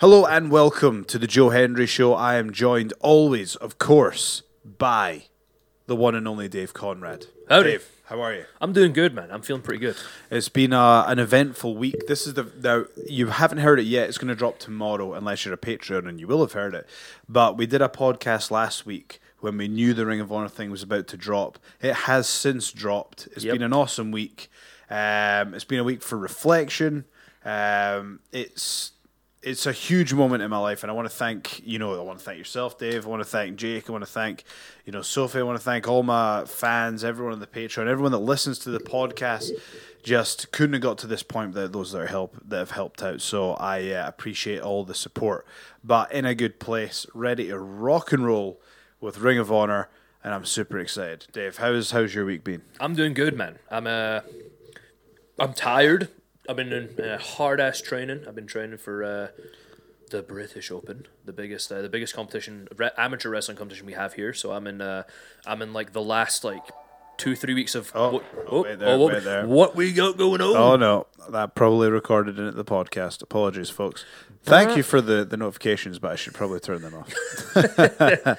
Hello and welcome to the Joe Hendry Show. I am joined always, of course, by the one and only Dave Conrad. Howdy. Dave, how are you? I'm doing good, man. I'm feeling pretty good. It's been uh, an eventful week. This is the now you haven't heard it yet. It's going to drop tomorrow, unless you're a Patreon, and you will have heard it. But we did a podcast last week when we knew the Ring of Honor thing was about to drop. It has since dropped. It's Yep. been an awesome week. Um, it's been a week for reflection. Um, it's it's a huge moment in my life, and I want to thank you know I want to thank yourself, Dave. I want to thank Jake. I want to thank you know Sophie. I want to thank all my fans, everyone on the Patreon, everyone that listens to the podcast. Just couldn't have got to this point without those that help that have helped out. So I uh, appreciate all the support, but in a good place, ready to rock and roll with Ring of Honor, and I'm super excited. Dave, how's how's your week been? I'm doing good, man. I'm uh, I'm tired. I've been in uh, hard ass training. I've been training for uh, the British Open, the biggest uh, the biggest competition, re- amateur wrestling competition we have here. So I'm in uh, I'm in like the last like two three weeks of Oh, what, oh, wait there, what, wait there. what we got going on. Oh no, that probably recorded in the podcast. Apologies, folks. Thank you for the, the notifications, but I should probably turn them off.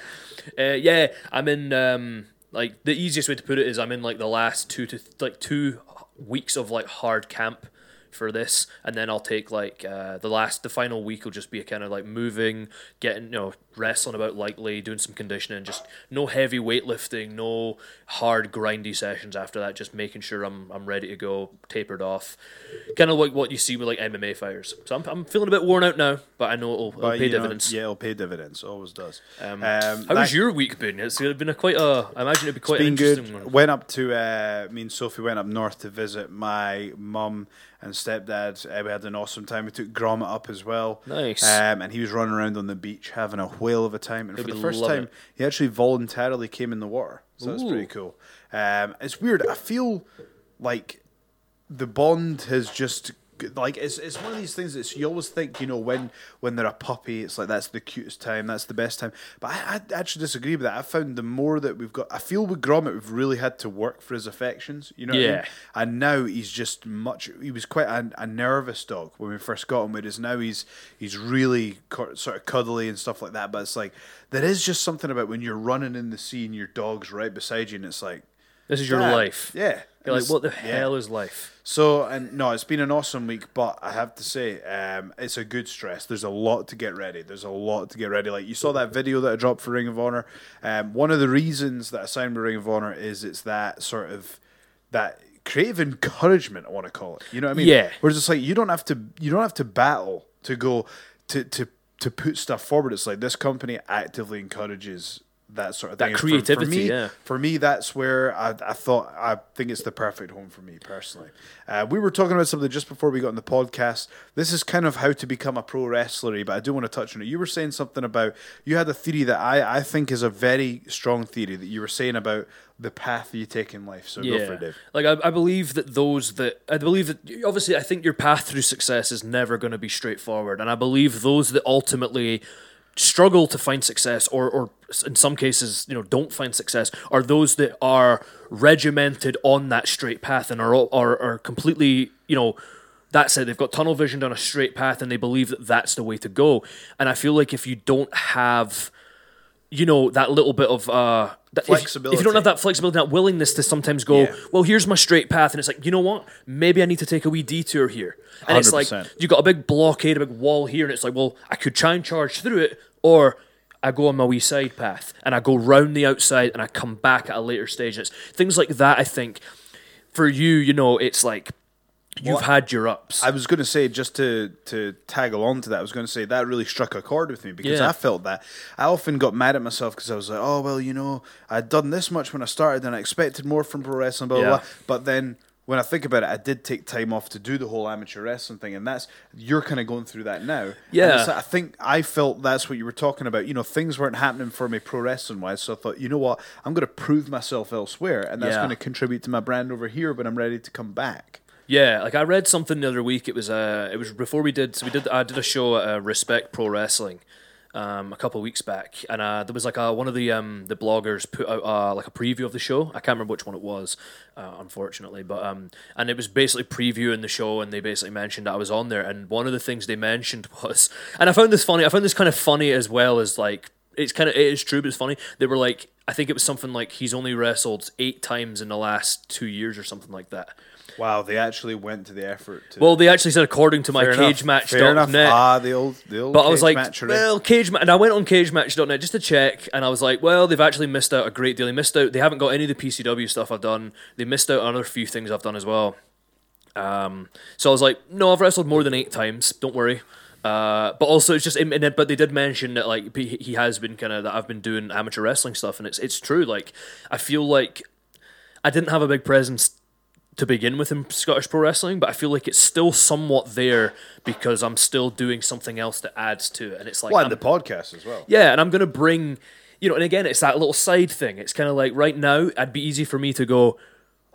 Uh, yeah, I'm in. Um, like the easiest way to put it is I'm in like the last two to like two weeks of like hard camp for this, and then I'll take like uh, the last the final week will just be a kind of like moving, getting you know wrestling about lightly, doing some conditioning, just no heavy weightlifting, no hard grindy sessions after that. Just making sure I'm I'm ready to go, tapered off, kind of like what you see with like MMA fighters. So I'm I'm feeling a bit worn out now, but I know it'll, it'll But, pay you know, dividends. yeah, it'll pay dividends. Always does. Um, Um, How that- has your week been? It's been a quite a. I imagine it'd be quite been an interesting good. one. Went up to uh, me and Sophie went up north to visit my mum and stepdad. Uh, we had an awesome time. We took Gromit up as well. Nice. Um, and he was running around on the beach having a whale of a time. And for He'll the first time, it. he actually voluntarily came in the water. So that's pretty cool. Um, it's weird. I feel like the bond has just like it's it's one of these things that you always think you know when when they're a puppy it's like that's the cutest time that's the best time but I, I actually disagree with that I found the more that we've got I feel with Gromit we've really had to work for his affections you know what I mean? Yeah. and now he's just much he was quite a, a nervous dog when we first got him whereas now he's he's really co- sort of cuddly and stuff like that but it's like there is just something about when you're running in the sea and your dog's right beside you and it's like This is your life. yeah You're like, what the yeah. hell is life? So and no, it's been an awesome week, but I have to say, um, it's a good stress. There's a lot to get ready. There's a lot to get ready. Like you saw that video that I dropped for Ring of Honor. Um, one of the reasons that I signed with Ring of Honor is it's that sort of that creative encouragement. I want to call it. You know what I mean? Yeah. Whereas it's like you don't have to you don't have to battle to go to to to put stuff forward. It's like this company actively encourages that sort of That thing. For- creativity, for me, yeah. for me, that's where I, I thought I think it's the perfect home for me personally. Uh, we were talking about something just before we got on the podcast. This is kind of how to become a pro wrestler, but I do want to touch on it. You were saying something about you had a theory that I, I think is a very strong theory that you were saying about the path you take in life. So go for it, Dave. Like I, I believe that those that I believe that obviously I think your path through success is never going to be straightforward, and I believe those that ultimately struggle to find success or or in some cases you know don't find success are those that are regimented on that straight path and are are, are completely you know that's it they've got tunnel vision down a straight path and they believe that that's the way to go and i feel like if you don't have you know that little bit of uh that if- If, you don't have that flexibility, that willingness to sometimes go, Yeah. well, here's my straight path, and it's like, you know what? Maybe I need to take a wee detour here, and it's like 100%. you got a big blockade, a big wall here, and it's like, well, I could try and charge through it, or I go on my wee side path and I go round the outside and I come back at a later stage. It's things like that. I think for you, you know, it's like you've had your ups. I was going to say just to to tag along to that. I was going to say that really struck a chord with me because Yeah. I felt that I often got mad at myself because I was like, oh well, you know, I'd done this much when I started and I expected more from pro wrestling, blah. Yeah. blah. But then when I think about it, I did take time off to do the whole amateur wrestling thing, and that's you're kind of going through that now. Yeah. I think I felt that's what you were talking about. You know, things weren't happening for me pro wrestling wise, so I thought, you know what, I'm going to prove myself elsewhere, and that's Yeah. going to contribute to my brand over here when I'm ready to come back. Yeah, like I read something the other week. It was uh, it was before we did. So we did. I did a show at uh, Respect Pro Wrestling, um, a couple of weeks back, and uh, there was like a, one of the um, the bloggers put out uh, like a preview of the show. I can't remember which one it was, uh, unfortunately, but um, and it was basically previewing the show, and they basically mentioned that I was on there, and one of the things they mentioned was, and I found this funny. I found this kind of funny as well as like it's kind of it is true, but it's funny. They were like, I think it was something like he's only wrestled eight times in the last two years or something like that. Wow, they actually went to the effort to. Well, they actually said according to my Fair enough, cagematch.net. Ah, the old, the old. But I was like, match array. well, cage match, and I went on cagematch.net just to check, and I was like, well, they've actually missed out a great deal. They missed out. They haven't got any of the PCW stuff I've done. They missed out on other few things I've done as well. Um, so I was like, no, I've wrestled more than eight times. Don't worry. Uh, but also it's just, then, but they did mention that like he he has been kind of that I've been doing amateur wrestling stuff, and it's it's true. Like I feel like I didn't have a big presence to begin with in Scottish pro wrestling, but I feel like it's still somewhat there because I'm still doing something else that adds to it, and it's like well, and the podcast as well. yeah, and I'm gonna bring, you know, and again, it's that little side thing. It's kind of like right now, it'd be easy for me to go,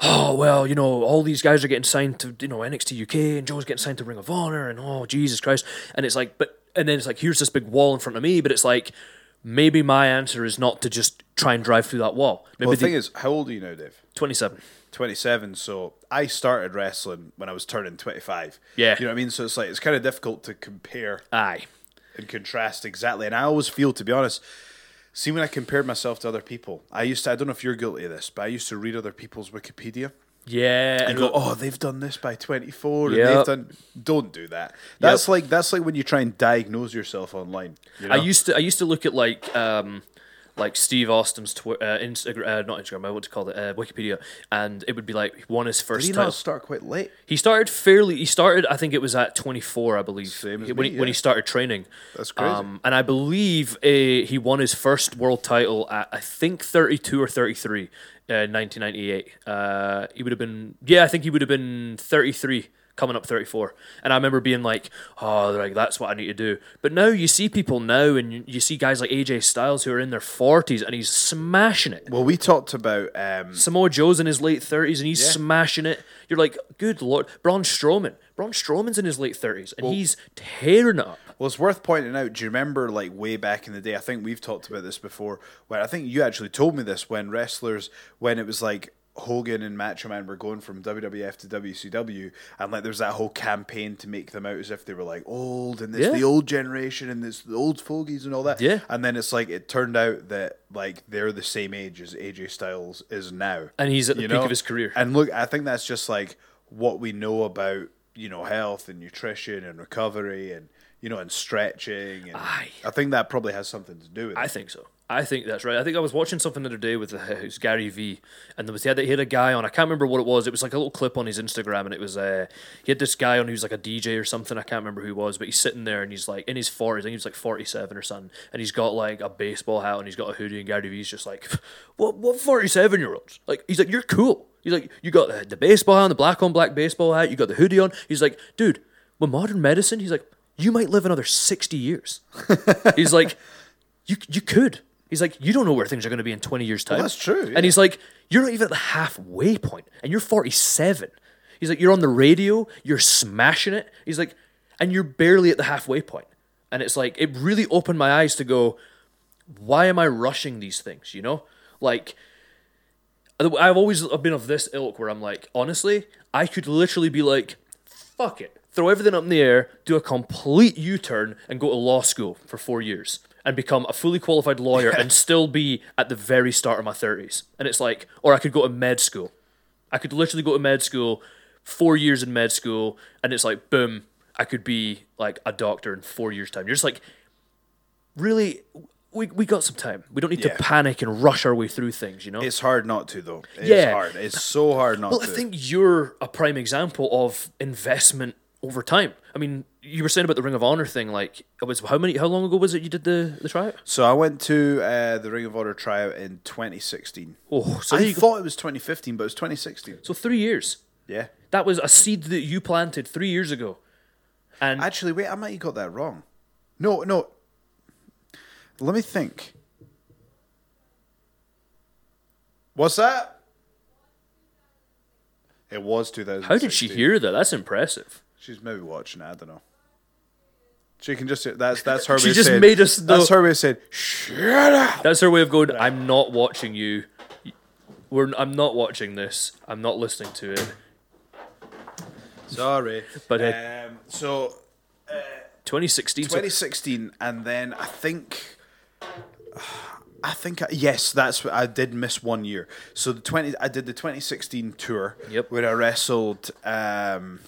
oh well, you know, all these guys are getting signed to you know NXT UK, and Joe's getting signed to Ring of Honor, and oh Jesus Christ, and it's like, but and then it's like here's this big wall in front of me, but it's like maybe my answer is not to just try and drive through that wall. Maybe Well, the thing is, how old are you now, Dave? 27. 27 so i started wrestling when i was turning 25 Yeah. you know what i mean so it's like it's kind of difficult to compare Aye. and contrast exactly and i always feel to be honest see when i compared myself to other people i used to i don't know if you're guilty of this but i used to read other people's wikipedia Yeah. and go oh they've done this by 24 and they've done don't do that that's like that's like when you try and diagnose yourself online you know? I used to I used to look at like um like Steve Austin's twi- uh, Instagram, uh, not Instagram, what to call it, uh, Wikipedia, and it would be like he won his did first he title. not start quite late He started fairly. He started. I think it was at twenty four. I believe Same as when me, he, when he started training. That's crazy. Um, and I believe uh, he won his first world title at I think thirty two or thirty three, uh, nineteen ninety eight. Uh, he would have been. Yeah, I think he would have been thirty three. Coming up 34. And I remember being like, oh, like, that's what I need to do. But now you see people now, and you, you see guys like AJ Styles who are in their 40s, and he's smashing it. well we talked about um Samoa Joe's in his late thirties and he's Yeah. smashing it. You're like, good lord, Braun Strowman. Braun Strowman's in his late thirties and he's tearing it up. Well, it's worth pointing out. Do you remember, like way back in the day? I think we've talked about this before. Where I think you actually told me this when wrestlers, when it was like Hogan and Macho Man were going from WWF to WCW, and like there's that whole campaign to make them out as if they were like old and this Yeah. the old generation and this the old fogies and all that. Yeah. And then it's like it turned out that like they're the same age as AJ Styles is now, And he's at the peak know? of his career. And look, I think that's just like what we know about you know health and nutrition and recovery and you know and stretching. And Aye. I think that probably has something to do with it. I think so. I think that's right. I think I was watching something the other day with uh, it was Gary V, and there was he had, he had a guy on. I can't remember what it was. It was like a little clip on his Instagram, and it was uh, he had this guy on who's like a DJ or something. I can't remember who he was, but he's sitting there and he's like in his forties. I think he was like forty seven or something, and he's got like a baseball hat and he's got a hoodie. And Gary V's just like, what what forty seven year olds? Like he's like you're cool. He's like you got the, the baseball hat, on, the black on black baseball hat. You got the hoodie on. He's like, dude, with modern medicine, he's like, you might live another sixty years. he's like, you you could. He's like, you don't know where things are going to be in 20 years' time. that's true, yeah. And he's like, you're not even at the halfway point, and you're 47. He's like, you're on the radio, you're smashing it. He's like, and you're barely at the halfway point. And it's like, it really opened my eyes to go, why am I rushing these things? You know, like. I've always been of this ilk where I'm like, honestly, I could literally be like, fuck it, throw everything up in the air, do a complete U turn, and go to law school for four years and become a fully qualified lawyer and still be at the very start of my 30s. And it's like, or I could go to med school. I could literally go to med school, four years in med school, and it's like, boom, I could be like a doctor in four years' time. You're just like, really, we, we got some time. We don't need Yeah. to panic and rush our way through things, you know? It's hard not to though. It's Yeah. hard. It's so hard not Well, to. I think you're a prime example of investment over time. I mean, you were saying about the Ring of Honor thing. Like, it was how many? How long ago was it you did the the tryout? so I went to uh, the Ring of Honor tryout in 2016. Oh, so I you thought it was 2015, but it was 2016. so three years. Yeah. That was a seed that you planted three years ago, and Actually, wait, I might have got that wrong. No, no. Let me think. What's that? It was 2016. how did she hear that? That's impressive. She's maybe watching it, I don't know. She can just that's that's her. She way of just saying- made us know- That's her way of saying shut up. That's her way of going. I'm not watching you. We're. I'm not watching this. I'm not listening to it. Sorry, But, uh, um, so 2016. so- 2016, and then I think. I think I, yes, that's what I did miss one year. So the twenty, I did the 2016 tour. Yep. Where I wrestled um,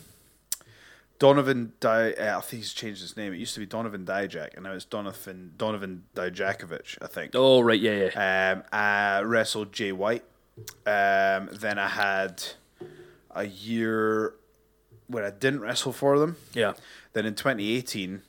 Donovan. Uh, I think he's changed his name. It used to be Donovan Dijak, and now it's Donovan Donovan Dijakovic. I think. oh right, yeah, yeah. Um, I wrestled Jay White. Um, then I had a year where I didn't wrestle for them. Yeah. Then in 2018,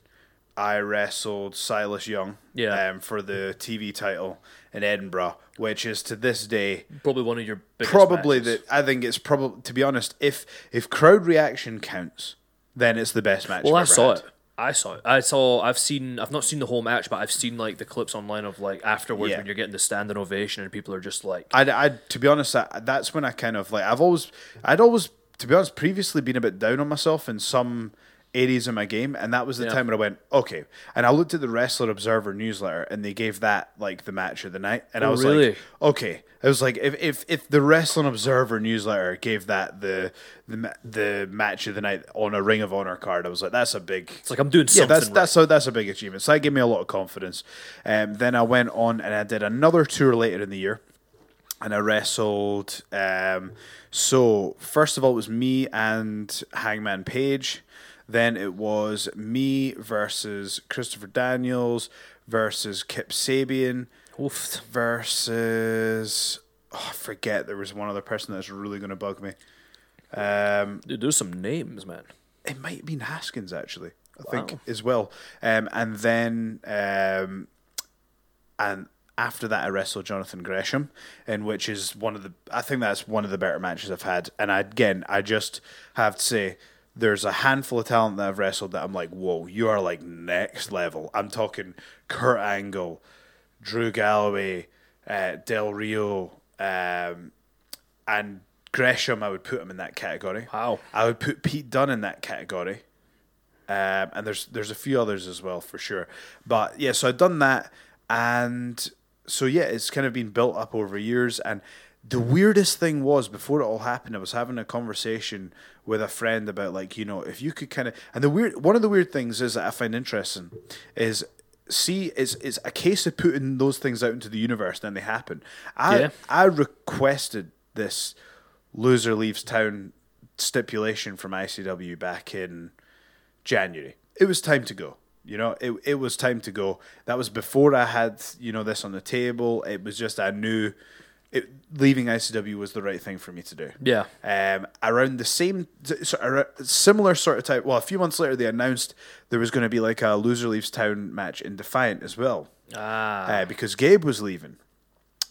I wrestled Silas Young Yeah. um, for the TV title in Edinburgh, which is to this day Probably one of your biggest probably matches. the. I think it's probably to be honest, if if crowd reaction counts, then it's the best match. Well, ever saw had. it. I saw it. I saw. I've seen. I've not seen the whole match, but I've seen like the clips online of like afterwards Yeah. when you're getting the standing ovation and people are just like, I, I to be honest, I, that's when I kind of like I've always I'd always to be honest previously been a bit down on myself in some areas of my game, and that was the Yeah. time when I went okay. And I looked at the Wrestler Observer newsletter, and they gave that like the match of the night, and I Oh, was really? like, okay. I was like, if, if if the Wrestling Observer newsletter gave that the the the match of the night on a Ring of Honor card, I was like, that's a big. it's like I'm doing something. Yeah, that's right. that's a, that's a big achievement. So that gave me a lot of confidence. Um, then I went on and I did another tour later in the year, and I wrestled. Um, so first of all, it was me and Hangman Page. Then it was me versus Christopher Daniels versus Kip Sabian Oof. versus. Oh, I forget there was one other person that's really going to bug me. Um, Dude, there's some names, man. it might have been Haskins actually. I Wow. think as well. Um, and then um, and after that, I wrestled Jonathan Gresham, in which is one of the. I think that's one of the better matches I've had. And I, again, I just have to say. There's a handful of talent that I've wrestled that I'm like, whoa, you are like next level. I'm talking Kurt Angle, Drew Galloway, uh, Del Rio, um, and Gresham. I would put him in that category. Wow. I would put Pete Dunne in that category. Um, and there's there's a few others as well for sure. But yeah, so I've done that, and so yeah, it's kind of been built up over years. And the weirdest thing was before it all happened, I was having a conversation with a friend about like you know if you could kind of and the weird one of the weird things is that I find interesting is see it's it's a case of putting those things out into the universe then they happen. I Yeah. I requested this loser leaves town stipulation from ICW back in January. It was time to go. You know, it it was time to go. That was before I had you know this on the table. It was just I knew it, leaving ICW was the right thing for me to do. Yeah. Um, around the same, so, similar sort of time. Well, a few months later, they announced there was going to be like a loser leaves town match in Defiant as well Ah. uh, because Gabe was leaving.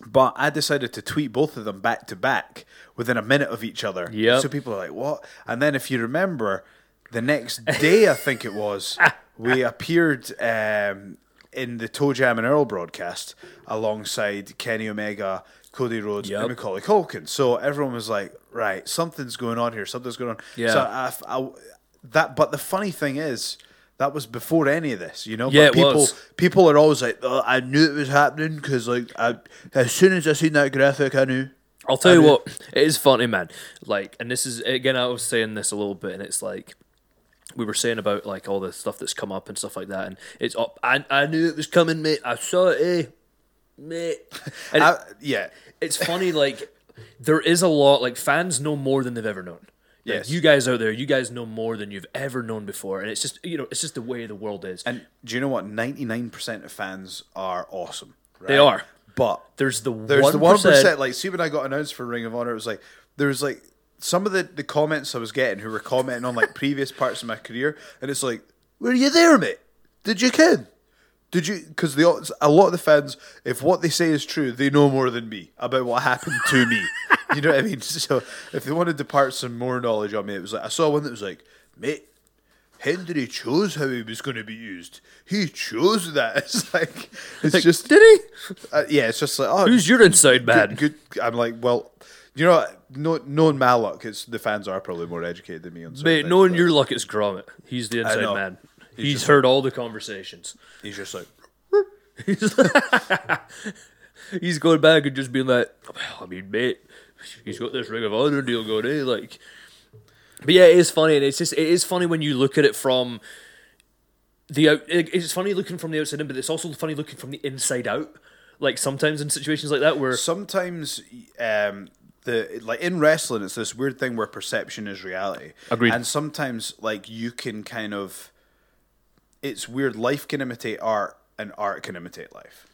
But I decided to tweet both of them back to back within a minute of each other. Yep. So people are like, "What?" And then if you remember, the next day I think it was, we appeared um, in the ToeJam and Earl broadcast alongside Kenny Omega, Cody Rhodes, Yep. and Macaulay Culkin. So everyone was like, "Right, something's going on here. Something's going on." Yeah. So I, I- that, but the funny thing is. That was before any of this, you know. Yeah, but it people, was. people are always like, oh, "I knew it was happening" because, like, I, as soon as I seen that graphic, I knew. I'll tell you I mean- what, it is funny, man. Like, and this is again, I was saying this a little bit, and it's like we were saying about like all the stuff that's come up and stuff like that, and it's up. I I knew it was coming, mate. I saw it, eh, mate. I, yeah, it's funny, like there is a lot. Like fans know more than they've ever known. Like, Yes. you guys out there, you guys know more than you've ever known before, and it's just you know, it's just the way the world is. and do you know what? Ninety nine percent of fans are awesome. Right? They are. but There's the there's the one Like, see when I got announced for Ring of Honor, it was like there was like some of the the comments I was getting who were commenting on like previous parts of my career, and it's like, were you there, mate? Did you ken? Did you? Because the a lot of the fans, if what they say is true, they know more than me about what happened to me. You know what I mean? So if they wanted to part some more knowledge on me, it was like I saw one that was like, mate. Hendry chose how he was going to be used. He chose that. It's like it's just Did he? uh, yeah. It's just like oh, Who's your inside man? good, good. I'm like, well, you know, no, knowing my luck, it's the fans are probably more educated than me on Mate, things, knowing your luck, it's Gromit. He's the inside man. He's, just heard all the conversations. He's just like, He's, he's going back and just being like, well, I mean, mate, he's got this Ring of Honor deal going, eh? Like, but yeah, it is funny, and it's just it is funny when you look at it from the out. It's funny looking from the outside in, but it's also funny looking from the inside out. Like sometimes in situations like that where sometimes um the like in wrestling it's this weird thing where perception is reality Agreed. and sometimes like you can kind of it's weird life can imitate art and art can imitate life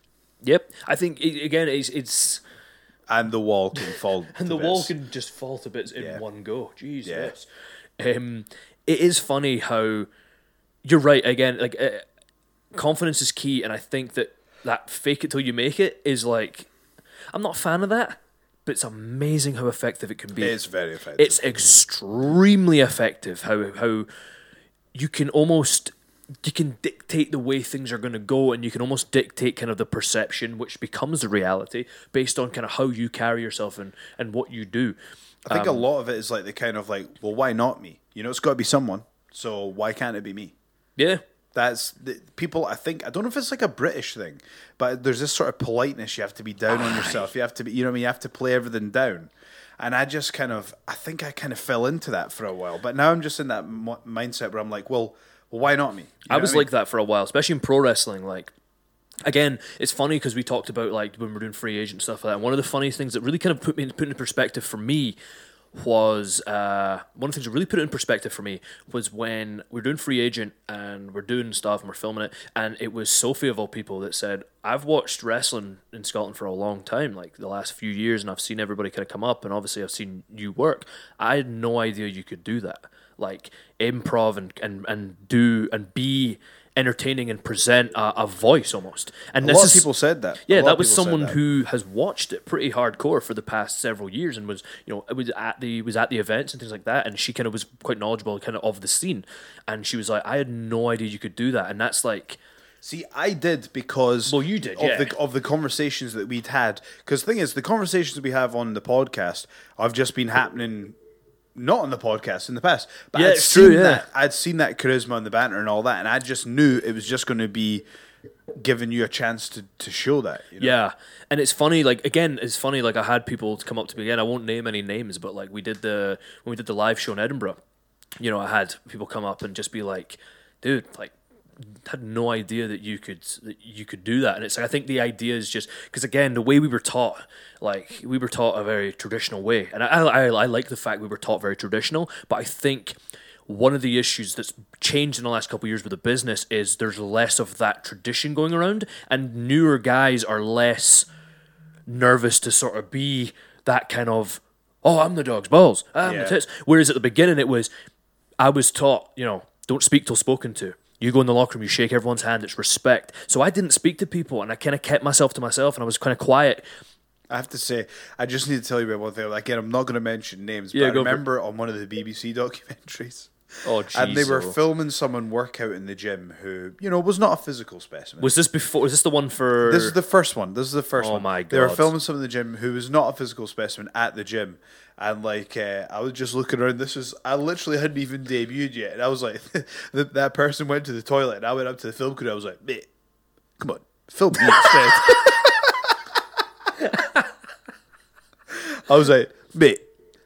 Yep, I think again it's it's and the wall can fall and the wall can just fall to bits in Yeah. one go. Jeez, Yeah. Um, it is funny how you're right. Again, like uh, confidence is key, and I think that that fake it till you make it is like I'm not a fan of that, but it's amazing how effective it can be. it's very effective It's extremely effective how how you can almost you can dictate the way things are going to go and you can almost dictate kind of the perception which becomes the reality based on kind of how you carry yourself and and what you do i think um, a lot of it is like the kind of like well why not me you know it's got to be someone so why can't it be me yeah That's the, people. I think I don't know if it's like a British thing, but there's this sort of politeness. You have to be down on yourself. You have to be, you know, what I mean, you have to play everything down. And I just kind of, I think I kind of fell into that for a while. But now I'm just in that mo- mindset where I'm like, well, well, why not me? You know I was mean? like that for a while, especially in pro wrestling. Like, again, it's funny because we talked about like when we're doing free agent stuff like that. One of the funny things that really kind of put me put into perspective for me was uh, one of the things that really put it in perspective for me was when we're doing free agent and we're doing stuff and we're filming it, and it was Sophie of all people that said, "I've watched wrestling in Scotland for a long time, like the last few years, and I've seen everybody kind of come up, and obviously I've seen you work. I had no idea you could do that." Like improv and and, and do and be entertaining and present a, a voice almost. And a this lot is of people said that. Yeah, that was someone that. who has watched it pretty hardcore for the past several years and was you know it was at the was at the events and things like that and she kind of was quite knowledgeable kind of of the scene and she was like I had no idea you could do that and that's like See, I did because Well, you did, of yeah. the of the conversations that we'd had. Because the thing is, the conversations we have on the podcast have just been happening, not on the podcast in the past. But Yeah, I'd it's seen true, yeah. that I'd seen that charisma and the banter and all that, and I just knew it was just going to be giving you a chance to, to show that. You know? Yeah, and it's funny. Like again, it's funny. Like I had people come up to me again. I won't name any names, but like we did the when we did the live show in Edinburgh. You know, I had people come up and just be like, "Dude, like." Had no idea that you could that you could do that. And it's like I think the idea is just because again the way we were taught like we were taught a very traditional way. And I, I I like the fact we were taught very traditional but I think one of the issues that's changed in the last couple of years with the business is there's less of that tradition going around and newer guys are less nervous to sort of be that kind of oh I'm the dog's balls. I'm Yeah. the tits. Whereas at the beginning it was I was taught you know don't speak till spoken to you go in the locker room you shake everyone's hand it's respect so I didn't speak to people and I kind of kept myself to myself and I was kind of quiet I have to say, I just need to tell you about one thing. Again, I'm not going to mention names, Yeah, but I remember on one of the BBC documentaries. oh And they were oh. filming someone workout in the gym who, you know, was not a physical specimen. was this before was this the one for This is the first one. This is the first Oh one. my god! They were filming someone in the gym who was not a physical specimen at the gym. And like uh, I was just looking around. This was I literally hadn't even debuted yet, and I was like, that, that person went to the toilet, and I went up to the film crew. I was like, mate, come on, film me instead. I was like, mate,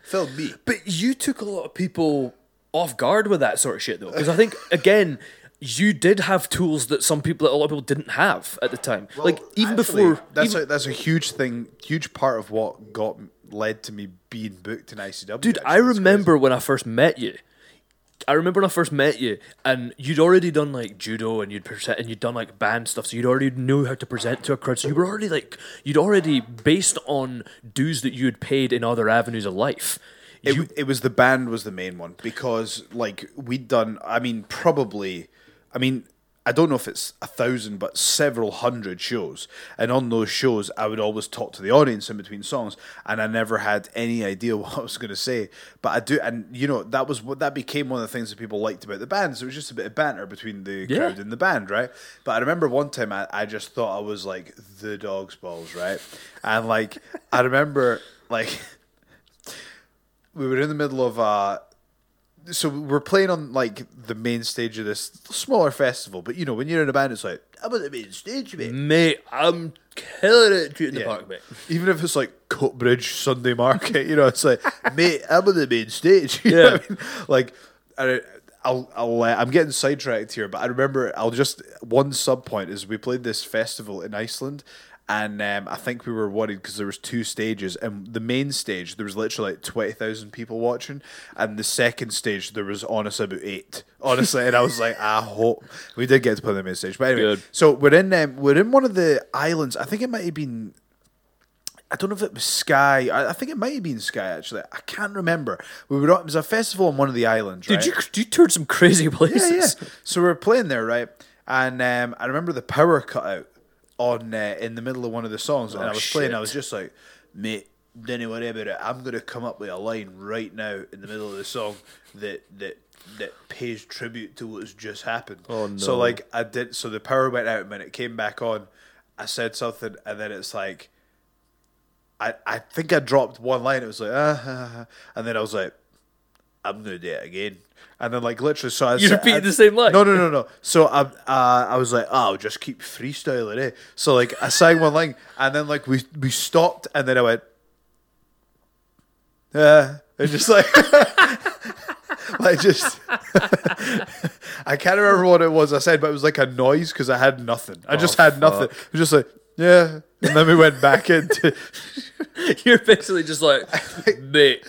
film me. But you took a lot of people off guard with that sort of shit, though, because I think again, you did have tools that some people, that a lot of people, didn't have at the time. like even Actually, before, that's even- a that's a huge thing, huge part of what got led to me being booked in ICW. dude, actually. I remember when I first met you. I remember when I first met you, and you'd already done like judo, and you'd present, and you'd done like band stuff, so you'd already knew how to present to a crowd. So you were already like, you'd already based on dues that you had paid in other avenues of life. It, you, it was the band was the main one because like we'd done I mean probably I mean I don't know if it's a thousand but several hundred shows. And on those shows I would always talk to the audience in between songs and I never had any idea what I was going to say. But I do and you know that was what that became one of the things that people liked about the bands it was just a bit of banter between the Yeah. crowd and the band right? But I remember one time I, I just thought I was like the dog's balls right? And like I remember like we were in the middle of uh so we're playing on like the main stage of this smaller festival, but you know when you're in a band, it's like I'm on the main stage, mate. Mate, I'm killing it in the Yeah. park, mate. Even if it's like Coatbridge Sunday Market, you know, it's like, mate, I'm on the main stage. You Yeah. I mean? Like, I, I'll, I'll, uh, I'm getting sidetracked here, but I remember I'll just one sub point is we played this festival in Iceland. And um, I think we were worried because there was two stages, and the main stage there was literally like twenty thousand people watching, and the second stage there was honestly about eight, honestly. and I was like, I hope we did get to play the main stage. But anyway, Good. so we're in um, we're in one of the islands. I think it might have been I don't know if it was Skye. I, I think it might have been Skye actually. I can't remember. We were on, it was a festival on one of the islands. Dude, right? you you toured some crazy places. Yeah, yeah. So we were playing there, right? And um, I remember the power cut out on uh, in the middle of one of the songs, and Oh, I was playing. I was just like, mate, don't worry about it. I'm gonna come up with a line right now in the middle of the song that that that pays tribute to what's just happened. Oh, no! So like I did. So the power went out, and when it came back on, I said something, and then it's like. I, I think I dropped one line. It was like, ah," and then I was like, I'm gonna do it again. And then like literally, so I You said- repeated I- the same line? No, no, no, no. So I, uh, I was like, oh, I'll just keep freestyling, eh? So like I sang one line, and then like we we stopped, and then I went, uh, and just like, like just, I can't remember what it was I said, but it was like a noise because I had nothing. I just had nothing. It was just like, yeah, and then we went back into. You're basically just like, mate,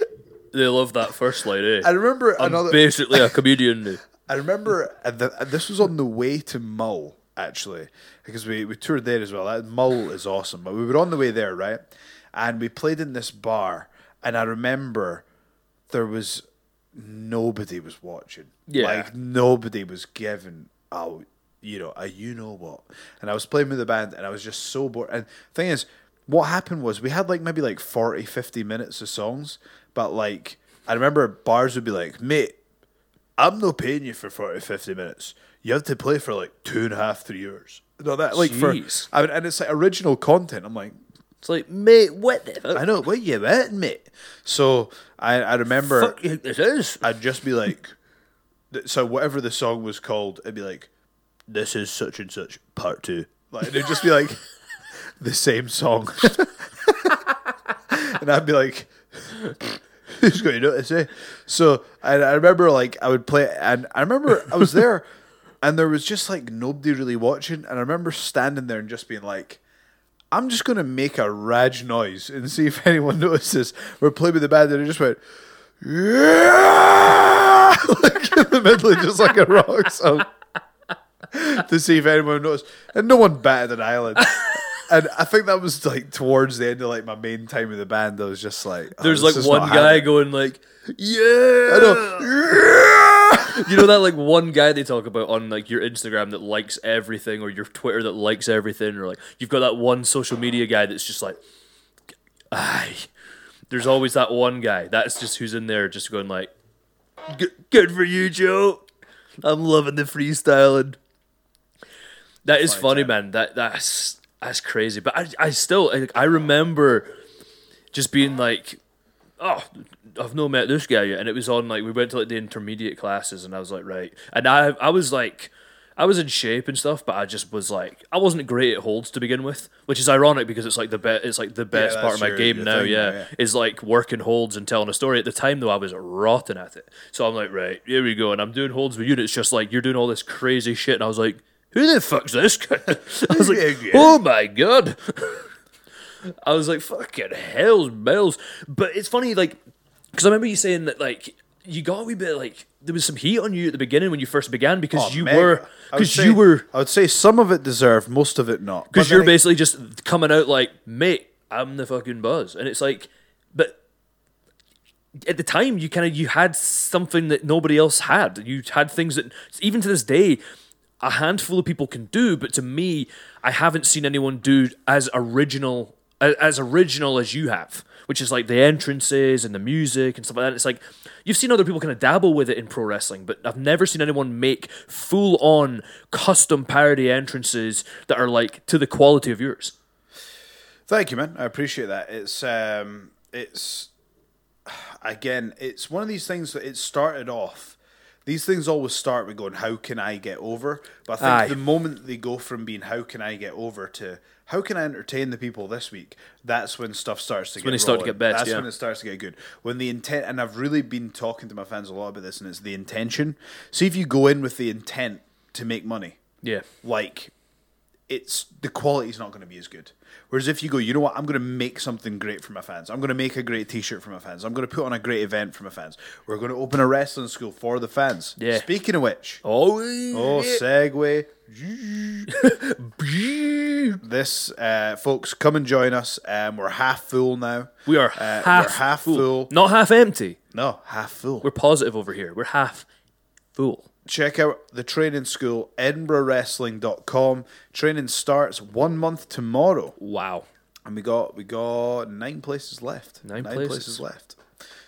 they love that first line, eh? I remember I'm another. basically a comedian. eh? I remember uh, the, uh, this was on the way to Mull actually because we, we toured there as well. That Mull is awesome, but we were on the way there, right? And we played in this bar, and I remember there was nobody was watching. Yeah. like nobody was giving out. You know, a you know what? And I was playing with the band, and I was just so bored. And thing is, what happened was we had like maybe like 40, 50 minutes of songs, but like I remember bars would be like, mate, I'm not paying you for 40, 50 minutes. You have to play for like two and a half, three hours. No, that like Jeez. for I mean, and it's like original content. I'm like, It's like, mate, what the fuck? I know what you at, mate. So I I remember fuck you think this is? I'd just be like, so whatever the song was called, it'd be like, this is such and such part two. Like it'd just be like the same song, and I'd be like, who's going to notice? Eh? So I, I remember like I would play, and I remember I was there, and there was just like nobody really watching, and I remember standing there and just being like. I'm just gonna make a rage noise and see if anyone notices. We're playing with the band, and it just went, yeah, like in the middle of just like a rock song to see if anyone noticed, and no one batted an eyelid. And I think that was like towards the end of like my main time with the band. I was just like, oh, There's like one guy happening. going like, yeah. I know. You know that like one guy they talk about on like your Instagram that likes everything or your Twitter that likes everything or like you've got that one social media guy that's just like, aye. There's always that one guy. That's just who's in there just going like, good, good for you, Joe. I'm loving the freestyling. That is funny, man. That that's that's crazy. But I I still I, I remember just being like, oh, I've not met this guy yet, and it was on like we went to like the intermediate classes, and I was like, right, and I I was like. I was in shape and stuff, but I just was like I wasn't great at holds to begin with, which is ironic because it's like the be- it's like the best part of my your- game your now. Yeah, now, yeah. is like working holds and telling a story. At the time though, I was rotten at it, so I'm like, right, here we go, and I'm doing holds with units, just like you're doing all this crazy shit, and I was like, who the fuck's this guy? I was like, Yeah, oh my god. I was like, fucking hell's bells. But it's funny, like, because I remember you saying that, like, you got a wee bit, like, there was some heat on you at the beginning when you first began because Oh, you mega. were, because say- you were, I would say some of it deserved, most of it not. because you're basically just coming out like, mate, I'm the fucking buzz. And it's like, but at the time you kind of you had something that nobody else had you had things that even to this day a handful of people can do but to me i haven't seen anyone do as original as original as you have which is like the entrances and the music and stuff like that it's like you've seen other people kind of dabble with it in pro wrestling but i've never seen anyone make full on custom parody entrances that are like to the quality of yours Thank you, man. I appreciate that. It's um, it's again, it's one of these things that it started off. These things always start with going, "How can I get over?" But I think Aye. the moment they go from being "How can I get over?" to "How can I entertain the people this week?" That's when stuff starts to get. when they start to get best, That's yeah. when it starts to get good. When the intent, and I've really been talking to my fans a lot about this, and it's the intention. See if you go in with the intent to make money, Yeah. like it's the quality's not going to be as good. Whereas if you go, you know what, I'm going to make something great for my fans. I'm going to make a great T-shirt for my fans. I'm going to put on a great event for my fans. We're going to open a wrestling school for the fans. Yeah. Speaking of which, Oh. oh segue. this uh, folks, come and join us. Um, we're half full now. We are Uh, half, half full. full. not half empty. No, half full. We're positive over here. We're half full. Check out the training school edinburghwrestling.com training starts one month tomorrow Wow. and we got we got nine places left Nine places. places. left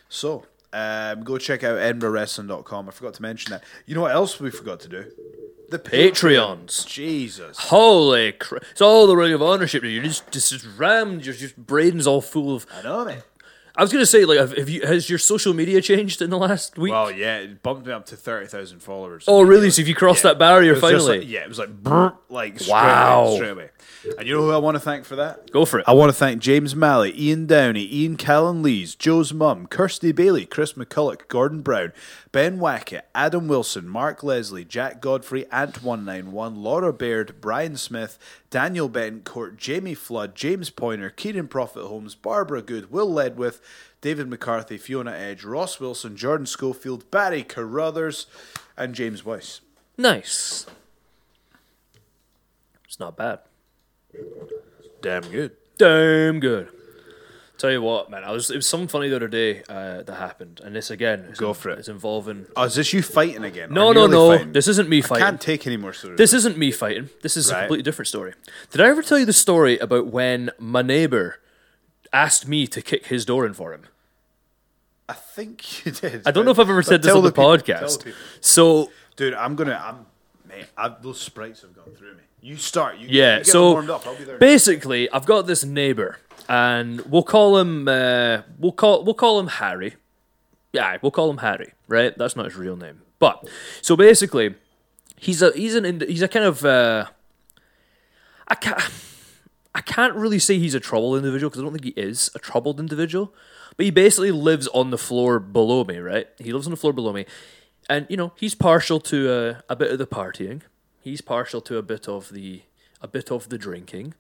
so um, go check out edinburghwrestling.com i forgot to mention that you know what else we forgot to do the Patreons. jesus Holy crap! It's all the ring of ownership. You're just just, just rammed. You're just brain's all full of. i know mate I was gonna say like, have, you has your social media changed in the last week? well yeah it bumped me up to 30000 followers oh really? So if you crossed Yeah. that barrier It was just finally, like- yeah it was like brr, like straight Wow. away, straight away and you know who i want to thank for that go for it. I want to thank James Malley, Ian Downey, Ian Callan Lees, Joe's mum, Kirsty Bailey, Chris McCulloch, Gordon Brown, Ben Wackett, Adam Wilson, Mark Leslie, Jack Godfrey, Ant191, Laura Baird, Brian Smith, Daniel Bencourt, Jamie Flood, James Pointer, Keenan Prophet Holmes, Barbara Good, Will Ledwith, David McCarthy, Fiona Edge, Ross Wilson, Jordan Schofield, Barry Carruthers, and James Weiss. Nice. It's not bad. Damn good. Damn good. Tell you what, man. I was it was something funny the other day uh, that happened, and this again. Is Go for it. It's involving. Oh, is this you fighting again? No, no, no. fighting? This isn't me I fighting. can't take any more stories. This isn't me fighting. This is a completely different story. Did I ever tell you the story about when my neighbor asked me to kick his door in for him? I think you did. I don't know if I've ever said this on the, people, tell podcast. people. So Dude, I'm gonna. I'm mate. I, those sprites have gone through me. You start. You, yeah, you get so warmed up. I'll be there. basically, I've got this neighbor, and we'll call him uh, we'll call we'll call him Harry. Yeah, we'll call him Harry. Right? That's not his real name. But so basically, he's a he's an he's a kind of uh, I can't I can't really say he's a troubled individual because I don't think he is a troubled individual. But he basically lives on the floor below me, right? He lives on the floor below me, and you know he's partial to uh, a bit of the partying. He's partial to a bit of the a bit of the drinking.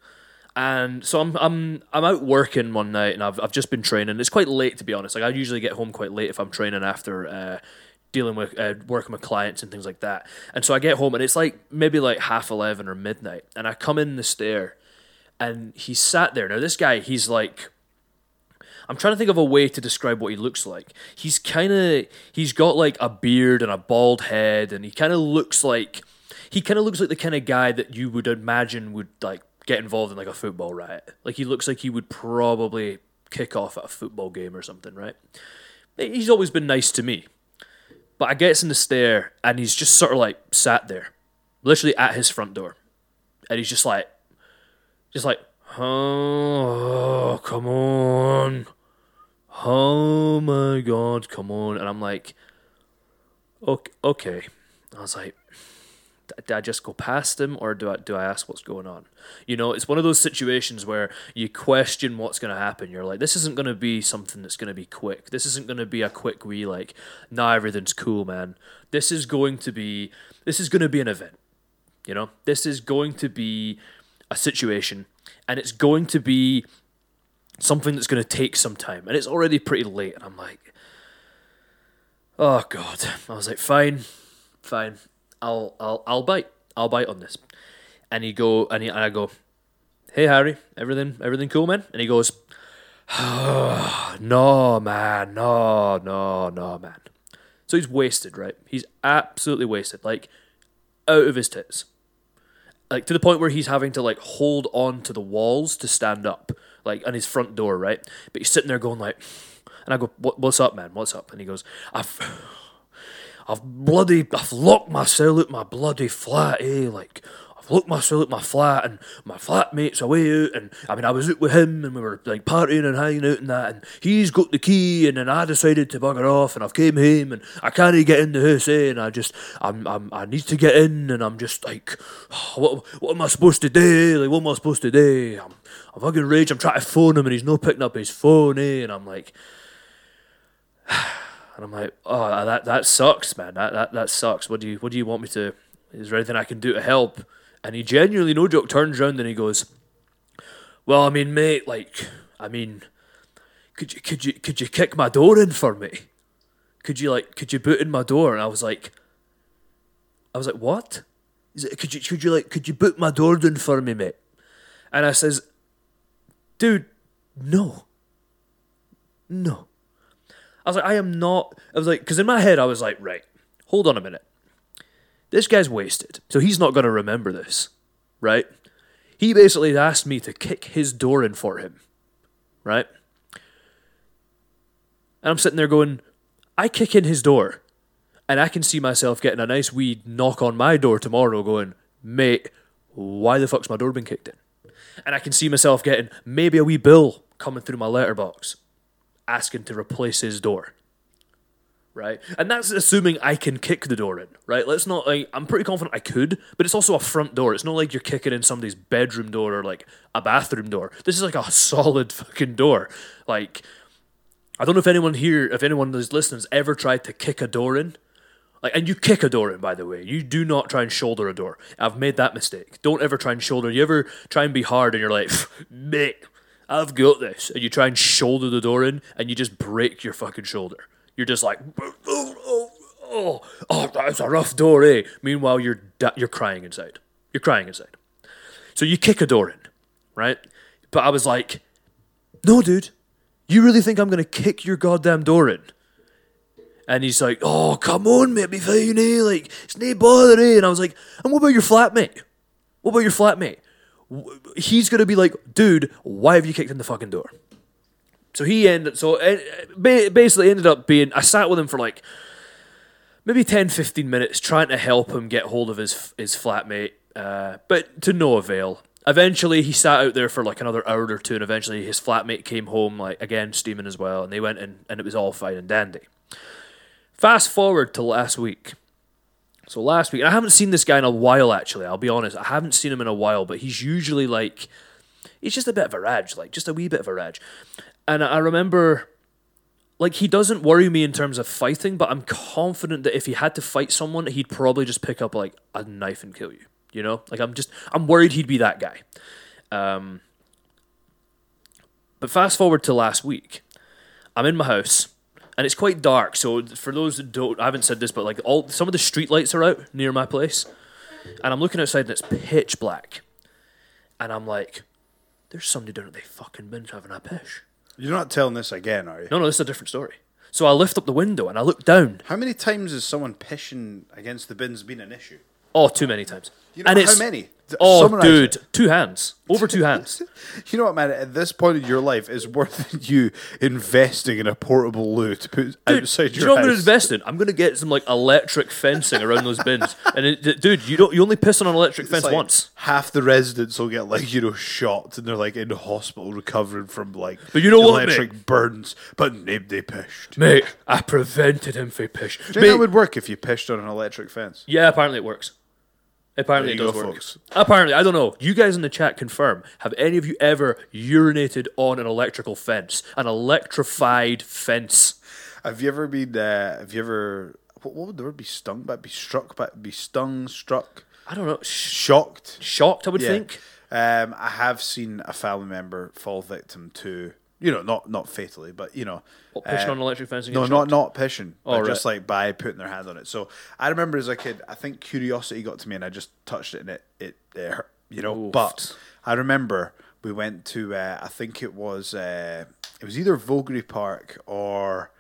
And so I'm I'm I'm out working one night and I've I've just been training. It's quite late to be honest. Like I usually get home quite late if I'm training after uh, dealing with uh, working with clients and things like that. And so I get home and it's like maybe like half eleven or midnight. And I come in the stair, and he's sat there. Now this guy, he's like. I'm trying to think of a way to describe what he looks like. He's kind of he's got like a beard and a bald head, and he kind of looks like he kind of looks like the kind of guy that you would imagine would like get involved in like a football riot. Like he looks like he would probably kick off at a football game or something, right? He's always been nice to me, but I gets in the stair and he's just sort of like sat there, literally at his front door, and he's just like, just like, oh, come on. Oh my god, come on. And I'm like, okay. okay. I was like, "D- did I just go past him or do I do I ask what's going on? You know, it's one of those situations where you question what's going to happen. You're like, this isn't going to be something that's going to be quick. This isn't going to be a quick wee like, nah, everything's cool, man. This is going to be this is going to be an event. You know, this is going to be a situation, and it's going to be something that's going to take some time, and it's already pretty late. And I'm like, oh god. I was like, fine, fine. I'll I'll I'll bite. I'll bite on this. And he go and, he, and I go, hey Harry, everything everything cool, man? And he goes, no man, no no no man. So he's wasted, right? He's absolutely wasted, like out of his tits like to the point where he's having to like hold on to the walls to stand up, like on his front door, right? But he's sitting there going like, and I go, what, "What's up, man? What's up?" And he goes, "I've, I've bloody, I've locked myself out my bloody flat, eh? Like, I've look my still at my flat and my flatmate's away out and I mean I was out with him and we were like partying and hanging out and that and he's got the key and then I decided to bugger off and I've came home and I can't get in the house eh, and I just I'm, I'm I need to get in and I'm just like what what am I supposed to do? Like what am I supposed to do? I'm, I'm fucking rage. I'm trying to phone him and he's not picking up his phone eh? And I'm like and I'm like oh that that sucks man that that, that sucks what do you what do you want me to is there anything I can do to help and he genuinely, no joke, turns around and he goes, "Well, I mean, mate, like, I mean, could you could you could you kick my door in for me? Could you like could you boot in my door?" And I was like, I was like, "What? It? Could you could you like could you boot my door in for me, mate?" And I says, "Dude, no, no." I was like, "I am not." I was like, because in my head I was like, "Right, hold on a minute." this guy's wasted, so he's not going to remember this, right? He basically asked me to kick his door in for him, right? And I'm sitting there going, I kick in his door, and I can see myself getting a nice wee knock on my door tomorrow going, mate, why the fuck's my door been kicked in? And I can see myself getting maybe a wee bill coming through my letterbox asking to replace his door right? And that's assuming I can kick the door in, right? Let's not like I'm pretty confident I could, but it's also a front door. It's not like you're kicking in somebody's bedroom door or like a bathroom door. This is like a solid fucking door. Like I don't know if anyone here, if anyone who's listening has ever tried to kick a door in. Like, and you kick a door in, by the way. You do not try and shoulder a door. I've made that mistake. Don't ever try and shoulder. You ever try and be hard and you're like, mate, I've got this. And you try and shoulder the door in and you just break your fucking shoulder. You're just like, oh, oh, oh, oh, that's a rough door, eh? Meanwhile, you're da- you're crying inside. You're crying inside. So you kick a door in, right? But I was like, no, dude, you really think I'm gonna kick your goddamn door in? And he's like, oh, come on, mate, be fine, eh? Like, it's no bother, eh? And I was like, and what about your flatmate? What about your flatmate? He's gonna be like, dude, why have you kicked in the fucking door? So he ended. So it basically ended up being. I sat with him for like maybe 10, 15 minutes trying to help him get hold of his his flatmate, uh, but to no avail. Eventually, he sat out there for like another hour or two, and eventually his flatmate came home, like again steaming as well, and they went in, and it was all fine and dandy. Fast forward to last week. So last week, I haven't seen this guy in a while. Actually, I'll be honest, I haven't seen him in a while, but he's usually like, he's just a bit of a rage, like just a wee bit of a rage. And I remember, like, he doesn't worry me in terms of fighting, but I'm confident that if he had to fight someone, he'd probably just pick up, like, a knife and kill you. You know? Like, I'm just, I'm worried he'd be that guy. Um, but fast forward to last week. I'm in my house and it's quite dark. So for those that don't, I haven't said this, but like all some of the street lights are out near my place, and I'm looking outside and it's pitch black, and I'm like, "There's somebody down at the fucking bins having a pish." You're not telling this again, are you? No, no, this is a different story. So I lift up the window and I look down. How many times has someone pissing against the bins been an issue? Oh, too many times. You know and how many? Oh, Summarise dude, it. two hands, over two hands. You know what, man? At this point in your life, it's worth you investing in a portable loo to put Dude, outside do you your know what I'm going to invest in? I'm going to get some like electric fencing around those bins. And it, dude, you don't you only piss on an electric It's fence like once. Half the residents will get like you know shot, and they're like in hospital recovering from like But you know what, electric burns. But they pished. Mate, I prevented him from pish. Do you Mate, that would work if you pished on an electric fence? yeah, apparently it works. Apparently it does go, work. folks. Apparently, I don't know. You guys in the chat confirm. Have any of you ever urinated on an electrical fence? An electrified fence? Have you ever been? Uh, have you ever? What, what would the word be? Stung by? Be struck by? Be stung? Struck? I don't know. Sh- Shocked? shocked, I would Yeah. think. Um, I have seen a family member fall victim to you know not not fatally, but you know. What, pushing uh, on electric fence and No, not not pishing, but Oh, right. just like by putting their hand on it. So I remember as a kid, I think curiosity got to me, and I just touched it, and it it, it hurt, you know. Oof. But I remember we went to, uh, I think it was uh, it was either Vogrie Park or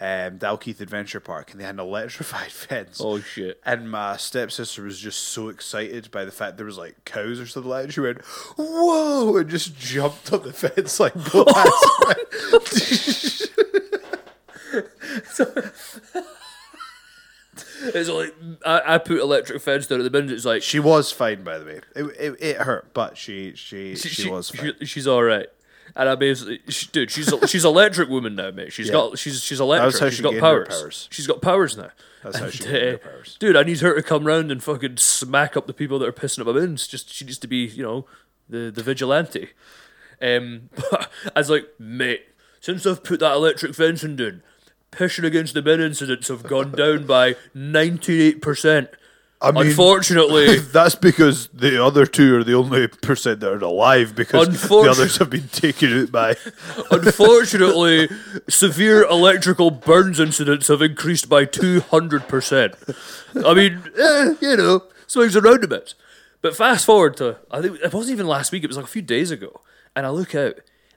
um, Dalkeith Adventure Park, and they had an electrified fence. Oh, shit. And my stepsister was just so excited by the fact there was like cows or something like that. She went, "Whoa!" and just jumped on the fence like both hands. It's like I, I put electric fence down at the bins. It's like She was fine, by the way. It, it, it hurt, but she she she, was fine. she- she's all right. And I basically, she, dude, she's a, she's electric woman now, mate. She's Yeah. got she's she's electric. how She's she got powers. powers. She's got powers now. That's how she And, gained her uh, powers. Dude, I need her to come round and fucking smack up the people that are pissing up my bins. Just she needs to be, you know, the the vigilante. Um, I was like, mate, since I've put that electric fencing down, pissing against the bin incidents have gone down by ninety eight percent. I mean, Unfortunately, that's because the other two are the only percent that are alive because the others have been taken out by. Unfortunately, severe electrical burns incidents have increased by 200%. I mean, eh, you know, swings and roundabouts. But fast forward to, I think it wasn't even last week, it was like a few days ago. And I look out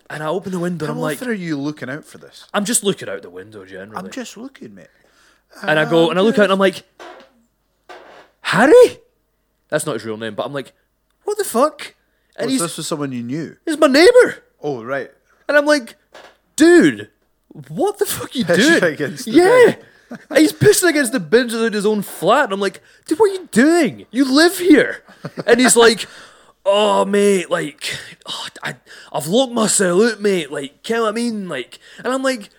and I open the window and How I'm like, often are you looking out for this? I'm just looking out the window generally. I'm just looking, mate. and I go and I look out and I'm like, Harry? That's not his real name, but I'm like, what the fuck? And Was he's, this was someone you knew? he's my neighbour. Oh, right. And I'm like, dude, what the fuck are you Pissing doing? against yeah. He's pissing against the bins in his own flat. And I'm like, dude, what are you doing? You live here. And he's like, oh, mate, like, oh, I, I've locked myself out, mate. Like, you know what I mean? Like, and I'm like,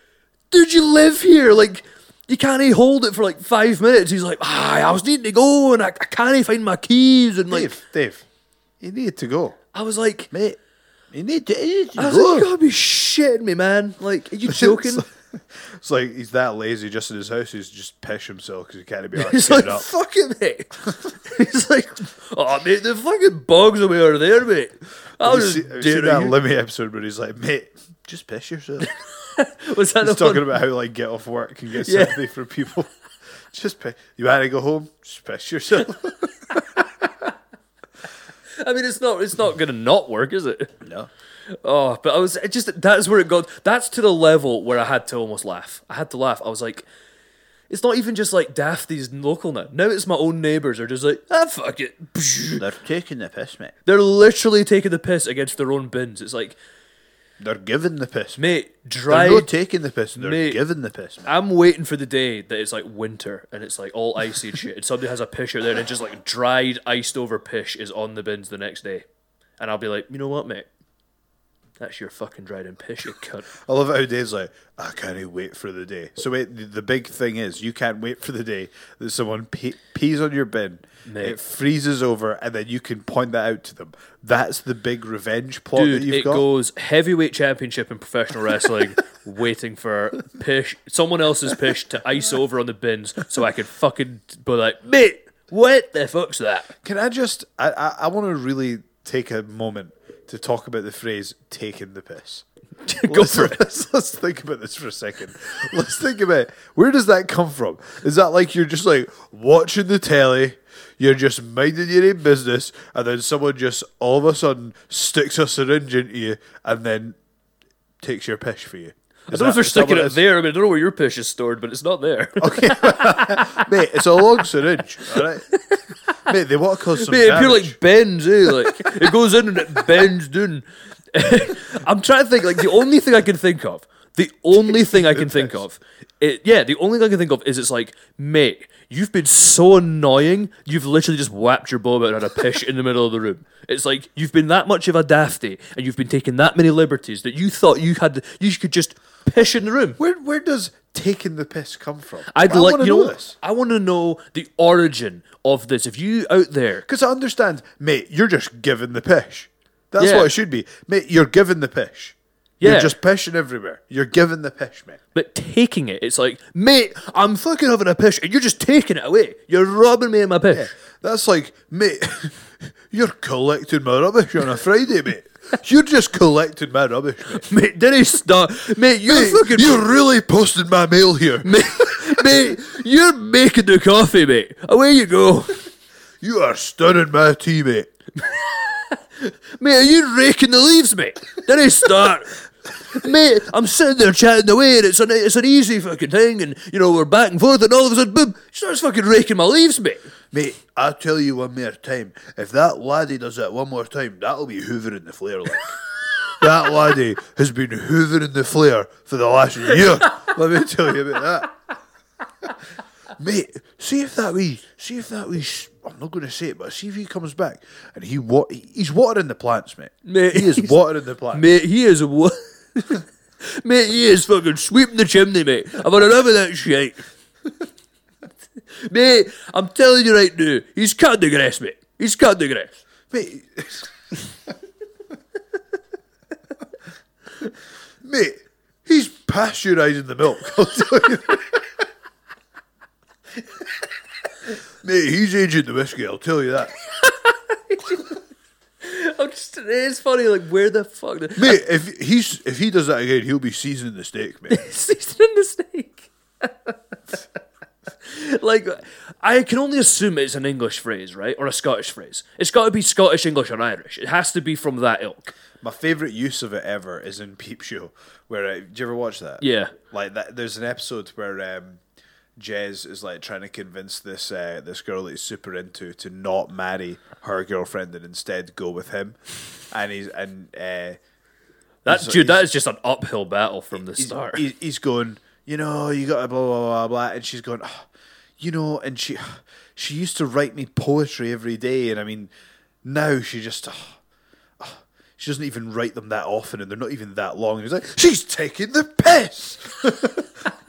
dude, you live here. Like, you can't even hold it for like five minutes. He's like, ah, I was needing to go and I, I can't even find my keys. And like, Dave, Dave, you need to go. I was like, Mate, you need to, you need to I was go. like, you gotta be shitting me, man. Like, are you joking? It's like he's that lazy just in his house. He's just pish himself because he can't be arsed He's like, up. fuck it, mate. He's like, oh, mate, the fucking bogs away are there, mate. I was see- just have you seen that. Limmy episode where he's like, mate, just piss yourself. Was that He's talking one? about how like get off work and get Yeah. sympathy for people. just piss. You want to go home? Just piss yourself. I mean, it's not, it's not gonna not work, is it? no. Oh, but I was it just that's where it got. That's to the level where I had to almost laugh. I had to laugh. I was like, it's not even just like Dafty's local now. Now it's my own neighbours are just like, ah, fuck it. They're taking the piss, mate. They're literally taking the piss against their own bins. It's like, They're giving the piss. Mate. They're not taking the piss. They're Mate. giving the piss. Mate. I'm waiting for the day that it's like winter and it's like all icy and shit, and somebody has a pish out there and it's just like dried, iced over pish is on the bins the next day, and I'll be like, you know what, mate? That's your fucking dried in pish, you cunt. I love how Dave's like, I can't wait for the day. So wait, the, the big thing is you can't wait for the day that someone pe- pees on your bin, Mate. it freezes over, and then you can point that out to them. That's the big revenge plot Dude, that you've it got. goes heavyweight championship in professional wrestling, waiting for pish, someone else's pish to ice over on the bins so I can fucking be like, mate, what the fuck's that? Can I just? I I, I want to really take a moment to talk about the phrase "taking the piss." Go let's, for it. Let's, let's think about this for a second. Let's think about where does that come from? Is that like you're just like watching the telly, you're just minding your own business, and then someone just all of a sudden sticks a syringe into you and then takes your piss for you? I don't know if they're sticking it there. I mean, I don't know where your pish is stored, but it's not there. Okay, mate. It's a long syringe, all right. mate, they want to cause some Mate, it damage. pure like bends, eh? Like it goes in and it bends down. I'm trying to think. Like the only thing I can think of, the only thing I can think of, it yeah, the only thing I can think of is it's like, mate, you've been so annoying. You've literally just whapped your bob out and had a pish in the middle of the room. It's like you've been that much of a dafty, and you've been taking that many liberties that you thought you had, you could just pish in the room. Where where does taking the piss come from? I'd I like you know, know this. I want to know the origin of this. If you out there Because I understand, mate, you're just giving the pish. That's Yeah. what it should be. Mate, you're giving the pish. Yeah. You're just pishing everywhere. You're giving the pish, mate. But taking it, it's like, mate, I'm fucking having a pish, and you're just taking it away. You're robbing me of my pish. That's like, mate, you're collecting my rubbish on a Friday, mate. You're just collecting my rubbish, mate. Mate, did he stop? Mate, you're Mate, fucking. you're really posting my mail here. mate, mate, you're making the coffee, mate. Away you go. You are stunning my tea, mate. Mate, are you raking the leaves, mate? Did he start? Mate, I'm sitting there chatting away, and it's an it's an easy fucking thing, and you know we're back and forth, and all of a sudden, boom, he starts fucking raking my leaves, mate. Mate, I'll tell you one more time. If that laddie does that one more time, that'll be hoovering the flare like. that laddie has been hoovering the flare for the last year. Let me tell you about that. mate, see if that wee, see if that wee. I'm not going to say it, but see if he comes back and he wa- he's watering the plants, mate. Mate, he is watering the plants. Mate, he is a wo- Mate, he is fucking sweeping the chimney, mate. I've had enough of that shit. mate, I'm telling you right now, he's cutting the grass, mate. He's cutting the grass. Mate. Mate, he's pasteurising the milk. I'll tell you. Mate, he's aging the whiskey, I'll tell you that. I'm just, it's funny, like, where the fuck did... Mate, if he's if he does that again, he'll be seasoning the steak, mate. seasoning the steak. like, I can only assume it's an English phrase, right? Or a Scottish phrase. It's got to be Scottish, English, or Irish. It has to be from that ilk. My favourite use of it ever is in Peep Show, where uh, did you ever watch that? Yeah. like that. There's an episode where um, Jez is like trying to convince this uh, this girl that he's super into to not marry her girlfriend and instead go with him, and he's and uh, That, So dude, that he's- is just an uphill battle from the he's, start. he's, he's going, you know, you got to blah blah blah blah, and she's going, "Ah, you know, and she she used to write me poetry every day, and I mean, now she just. ah, she doesn't even write them that often, and they're not even that long. And he's like, "She's taking the piss."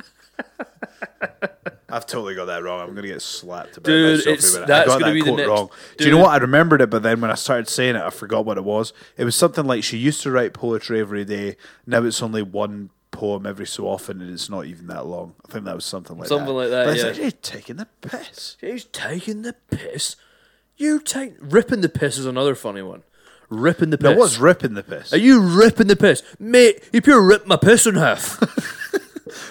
I've totally got that wrong. I'm gonna get slapped about Dude, it's- that's I got gonna that be the quote next- wrong. Do you know what? I remembered it, but then when I started saying it, I forgot what it was. It was something like she used to write poetry every day. Now it's only one poem every so often, and it's not even that long. I think that was something like Something that. like that, But yeah. like, she's taking the piss. He's taking the piss. You take ripping the piss is another funny one. Ripping the piss. Now what's ripping the piss? Are you ripping the piss, mate? You pure ripped my piss in half.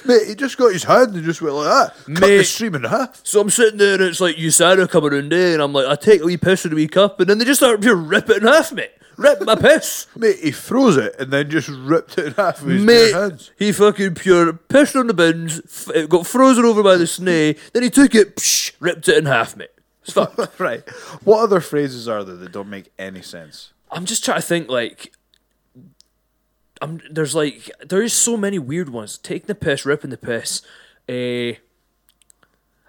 Mate, he just got his hand and just went like that. Cut the stream in half. so I'm sitting there and it's like USADA coming in there, eh? and I'm like, I take a wee piss in a wee cup, and then they just start pure rip it in half, mate. Rip my piss. Mate, he froze it and then just ripped it in half with his Mate, hands. he fucking pure pissed on the bins, f- it got frozen over by the snake, then he took it, psh, ripped it in half, mate. It's fucked. Right. What other phrases are there that don't make any sense? I'm just trying to think like I'm there's like there is so many weird ones. Taking the piss, ripping the piss, uh,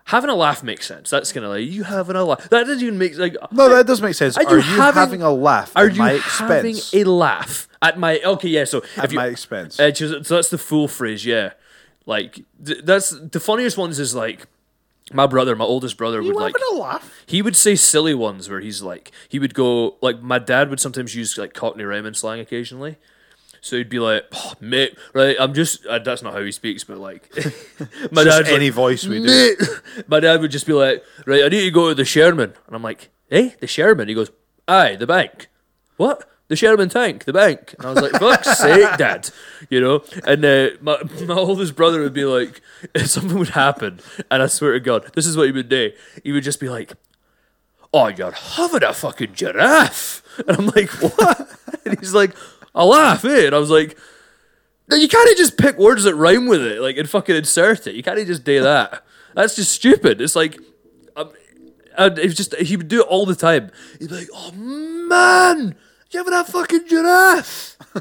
having a laugh makes sense. That's kind of like you having a laugh. That doesn't even make like. No, that does make sense. Are Are you you, having- having, a laugh Are at you my having expense? a laugh at my? Okay, yeah. So at you, my expense. uh, so that's the full phrase. Yeah, like th- that's the funniest ones. Is like my brother, my oldest brother, would like a laugh? he would say silly ones where he's like he would go like my dad would sometimes use like Cockney rhyming slang occasionally. So he'd be like, oh, mate, right? I'm just uh, that's not how he speaks, but like my dad's any like, voice we do. My dad would just be like, right, I need to go to the Sherman, and I'm like, eh, the Sherman? He goes, aye, the bank. What? The Sherman tank, the bank. And I was like, fuck's sake, dad. You know? And uh, my, my oldest brother would be like, if something would happen, and I swear to God, this is what he would do. He would just be like, oh, you're having a fucking giraffe. And I'm like, what? And he's like, I laugh, eh? And I was like, you can't just pick words that rhyme with it, like, and fucking insert it. You can't just do that. That's just stupid. It's like, um, and it was just, he would do it all the time. He'd be like, oh, man, you having a fucking giraffe?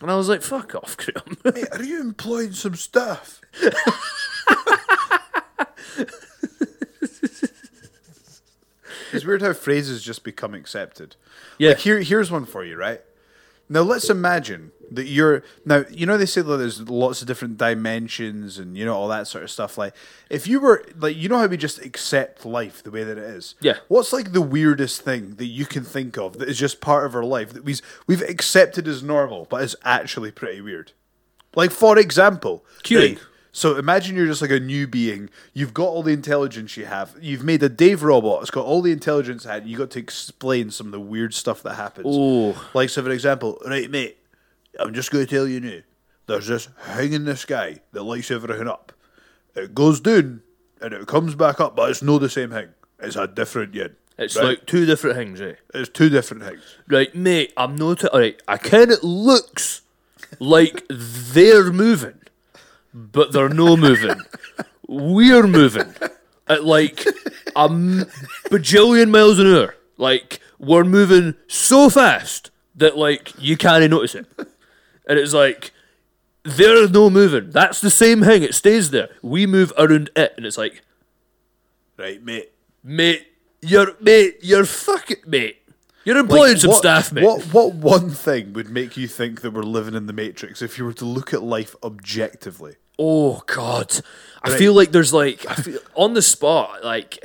and I was like, fuck off, Graham. Mate, are you employing some staff? it's weird how phrases just become accepted. Yeah. Like here, here's one for you, right? Now let's imagine that you're now. You know they say that there's lots of different dimensions and you know all that sort of stuff. Like if you were like you know how we just accept life the way that it is. Yeah. What's like the weirdest thing that you can think of that is just part of our life that we've we've accepted as normal, but is actually pretty weird? Like for example, Queuing. Right, so imagine you're just like a new being. You've got all the intelligence you have. You've made a Dave robot. It's got all the intelligence it had. You got to explain some of the weird stuff that happens. Ooh. Like so, for example, right, mate. I'm just going to tell you now. There's this thing in the sky that lights everything up. It goes down and it comes back up, but it's not the same thing. It's a different yin. It's right? like two different things, eh? it's two different things. Right, mate, I'm not. Alright, I ken it looks like they're moving, but they're no moving. We're moving at like a bajillion miles an hour. Like, we're moving so fast that, like, you can't notice it. And it's like, they're no moving. That's the same thing. It stays there. We move around it. And it's like, right, mate. mate. You're mate. You're fucking mate. You're employing Like, some what- staff, mate. What what one thing would make you think that we're living in the Matrix if you were to look at life objectively? Oh God, I Right. feel like there's like I feel on the spot like.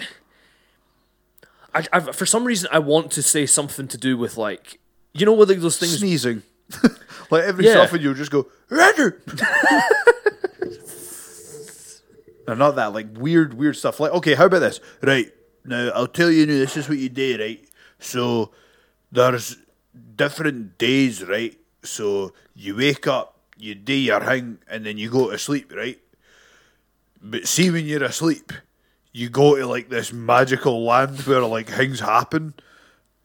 I, I, for some reason, I want to say something to do with like, you know, what like those things. Sneezing. like every Yeah. so often you'll just go, Roger. no, not that. Like weird, weird stuff. Like, okay, how about this? Right. Now, I'll tell you this is what you do, right? So, there's different days, right? So, you wake up, you do your thing, and then you go to sleep, right? But see, when you're asleep, you go to like this magical land where like things happen.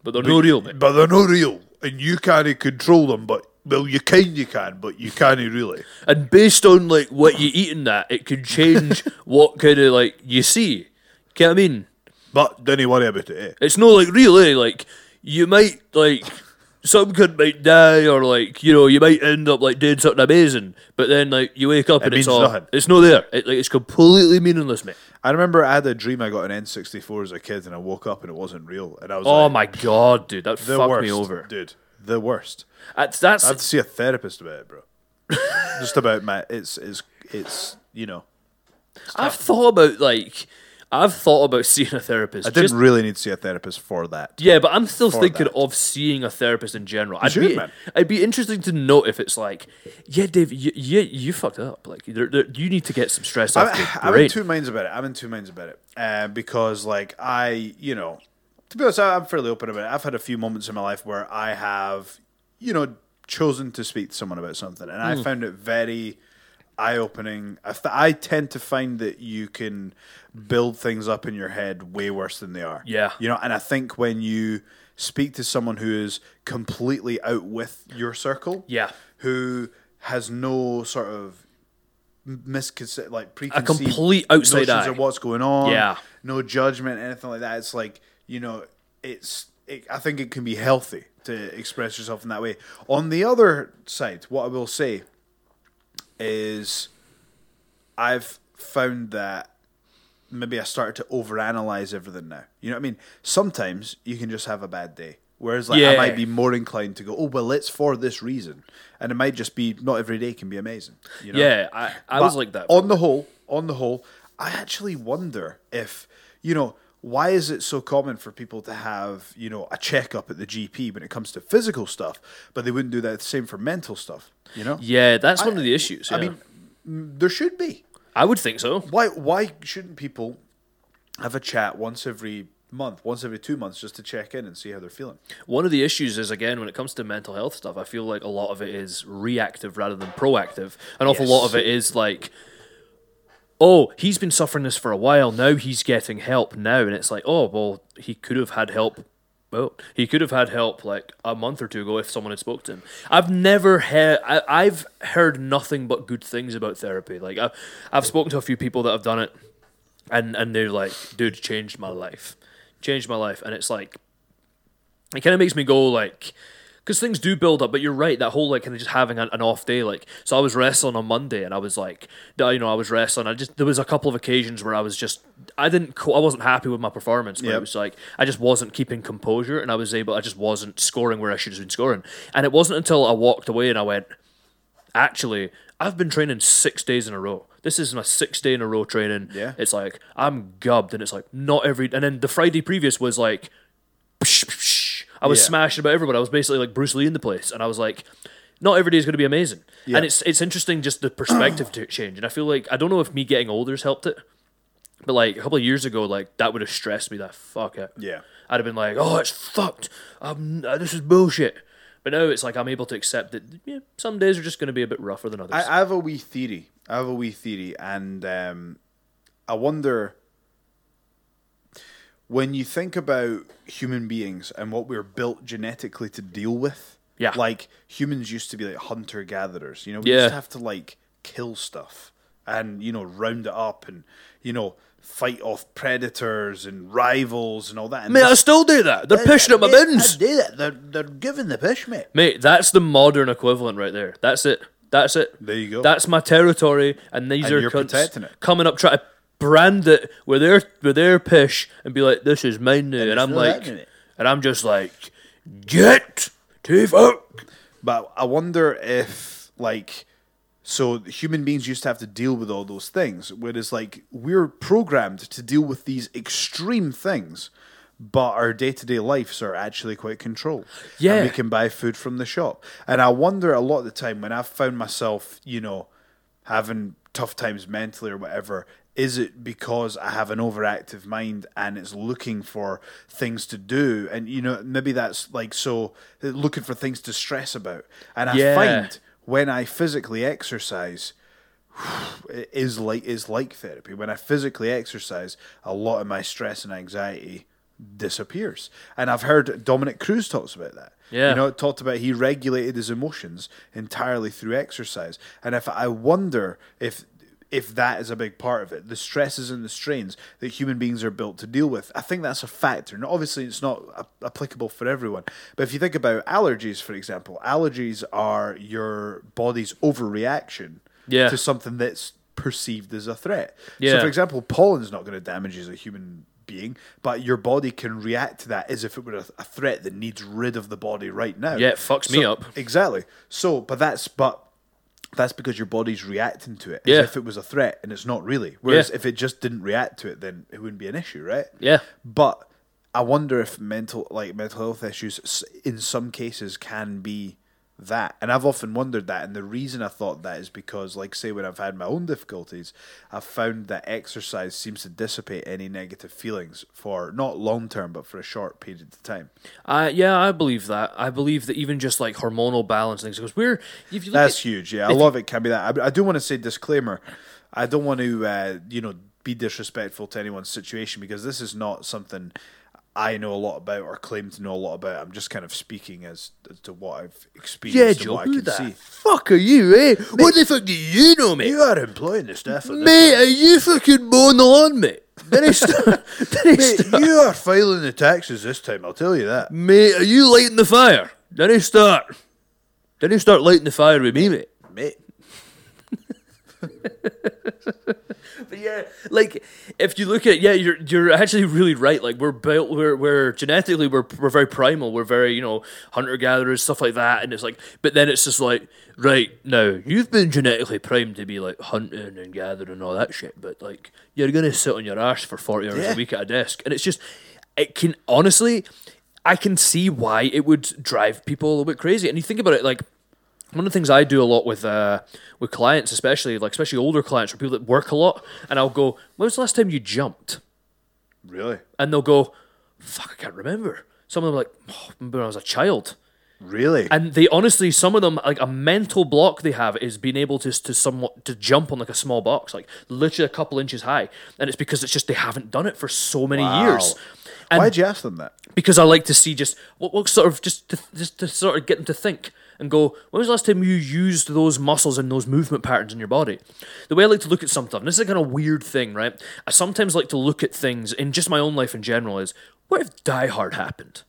but they're no real, mate. But they're no real, and you can't control them. But well, you kind you can, but you can't really. And based on like what you eat in that, it could change what kind of like you see. Get what I mean? But don't you worry about it. Eh? It's no like really eh? Like you might like some could might die or like you know you might end up like doing something amazing, but then like you wake up and it's means all nothing. it's no there. It, like it's completely meaningless, mate. I remember I had a dream I got an N64 as a kid, and I woke up and it wasn't real, and I was like, Oh like, my god, dude, that the fucked worst, me over. dude. The worst. That's that's I have to see a therapist about it, bro. Just about my it's it's it's you know. I've thought about like I've thought about seeing a therapist. I didn't just- really need to see a therapist for that. yeah, but I'm still thinking that. of seeing a therapist in general. I'd should, be, man. I'd be interesting to know if it's like, yeah, Dave, you you, you fucked up. Like, there, there, you need to get some stress off your I'm, I'm in two minds about it. I'm in two minds about it uh, because, like, I, you know, to be honest, I'm fairly open about it. I've had a few moments in my life where I have, you know, chosen to speak to someone about something, and Hmm. I found it very eye-opening. I, f- I tend to find that you can build things up in your head way worse than they are. Yeah. you know, and I think when you speak to someone who is completely out with your circle, Yeah. who has no sort of misconce- like preconceived complete outside notions eye. of what's going on. Yeah. no judgment, anything like that. It's like you know, it's. It, I think it can be healthy to express yourself in that way. On the other side, what I will say is, I've found that maybe I started to overanalyze everything now. You know what I mean? Sometimes you can just have a bad day. Whereas like I might be more inclined to go, oh well, it's for this reason, and it might just be not every day can be amazing. You know? Yeah, I, I But was like that. On the whole, on the whole, I actually wonder if you know why is it so common for people to have you know a checkup at the GP when it comes to physical stuff, but they wouldn't do that the same for mental stuff. You know? yeah, that's one of the issues. I mean, there should be. I would think so. Why why shouldn't people have a chat once every month, once every two months, just to check in and see how they're feeling? One of the issues is again when it comes to mental health stuff, I feel like a lot of it is reactive rather than proactive. An awful Yes. lot of it is like, oh, he's been suffering this for a while. Now he's getting help now, and it's like, oh, well, he could have had help. Well, he could have had help like a month or two ago if someone had spoke to him. I've never heard. I've heard nothing but good things about therapy. Like I've, I've spoken to a few people that have done it, and and they're like, dude, changed my life, changed my life, and it's like it kind of makes me go like because things do build up but you're right that whole like kind of just having an, an off day like so i was wrestling on monday and i was like you know i was wrestling i just there was a couple of occasions where i was just i didn't i wasn't happy with my performance but Yep. it was like i just wasn't keeping composure and i was able i just wasn't scoring where i should have been scoring and it wasn't until i walked away and i went actually i've been training six days in a row this is my sixth day in a row training Yeah. it's like i'm gubbed and it's like not every and then the friday previous was like psh, psh. I was Yeah. smashing about everyone. I was basically like Bruce Lee in the place, and I was like, not every day is going to be amazing. Yeah. And it's it's interesting just the perspective to change. And I feel like I don't know if me getting older has helped it, but like a couple of years ago, like that would have stressed me that fuck out. Yeah. I'd have been like, oh, it's fucked. Um, this is bullshit. But now it's like I'm able to accept that yeah, some days are just going to be a bit rougher than others. I, I have a wee theory. I have a wee theory, and um, I wonder when you think about human beings and what we're built genetically to deal with. Yeah. like humans used to be like hunter gatherers. You know, we Yeah. used to have to like kill stuff and you know round it up and you know fight off predators and rivals and all that. And Mate, I still do that. They're pushing up my bins. I do that. They're they're giving the push, mate. Mate, that's the modern equivalent right there. That's it. That's it. There you go. That's my territory, and these And are you're cunts protecting it. coming up trying to brand it with their with their pish and be like, "This is mine now," and, there's I'm like, and I'm just like, "Get to fuck." But I wonder if, like, so human beings used to have to deal with all those things, whereas, like, we're programmed to deal with these extreme things, but our day to day lives are actually quite controlled. Yeah. And we can buy food from the shop. And I wonder a lot of the time when I've found myself, you know, having tough times mentally or whatever, is it because I have an overactive mind and it's looking for things to do? And, you know, maybe that's like so uh, looking for things to stress about. And I Yeah. find when I physically exercise, it is like is like therapy. When I physically exercise, a lot of my stress and anxiety disappears. And I've heard Dominick Cruz talks about that. Yeah. You know, it talked about he regulated his emotions entirely through exercise. And if I wonder if if that is a big part of it, the stresses and the strains that human beings are built to deal with, I think that's a factor. And obviously, it's not a- applicable for everyone. But if you think about allergies, for example, allergies are your body's overreaction Yeah. to something that's perceived as a threat. So, for example, pollen's not going to damage you as a human being, but your body can react to that as if it were a, a threat that needs rid of the body right now. Yeah, it fucks me up. Exactly. So, but that's but that's because your body's reacting to it as Yeah. if it was a threat, and it's not really. Whereas Yeah. if it just didn't react to it, then it wouldn't be an issue, right? Yeah. But I wonder if mental like mental health issues in some cases can be that. And I've often wondered that. And the reason I thought that is because, like, say, when I've had my own difficulties, I've found that exercise seems to dissipate any negative feelings for not long term, but for a short period of time. Uh, yeah, I believe that. I believe that even just like hormonal balance things, because we're if you look That's at, huge. Yeah, I love it can be that. I, I do want to say disclaimer. I don't want to, uh, you know, be disrespectful to anyone's situation because this is not something I know a lot about or claim to know a lot about. I'm just kind of speaking as, as to what I've experienced yeah, and Joe, what I who can the see. fuck are you, eh? What the fuck do you know, mate? You are employing the staff of this. Mate, are you fucking mowing the lawn, mate? Then I start, then I Mate, start, you are filing the taxes this time. I'll tell you that. mate, are you lighting the fire? Then I start, then I start lighting the fire with me, mate. Mate, But yeah, like if you look at yeah, you're you're actually really right. Like we're built, we're we're genetically we're we're very primal. We're very you know hunter gatherers stuff like that. And it's like, but then it's just like right now you've been genetically primed to be like hunting and gathering and all that shit. But like you're gonna sit on your ass for forty hours Yeah. a week at a desk, and it's just it can honestly, I can see why it would drive people a little bit crazy. And you think about it like one of the things I do a lot with uh, with clients, especially like especially older clients or people that work a lot, and I'll go, "When was the last time you jumped?" really? And they'll go, "Fuck, I can't remember." Some of them are like, oh, "When I was a child," Really? and they honestly, some of them like a mental block they have is being able to to somewhat to jump on like a small box, like literally a couple inches high, and it's because it's just they haven't done it for so many Wow. years. And Why'd you ask them that? because I like to see just what, what sort of just to, just to sort of get them to think and go. When was the last time you used those muscles and those movement patterns in your body? The way I like to look at something, and this is a kind of weird thing, right? I sometimes like to look at things in just my own life in general. Is what if Die Hard happened?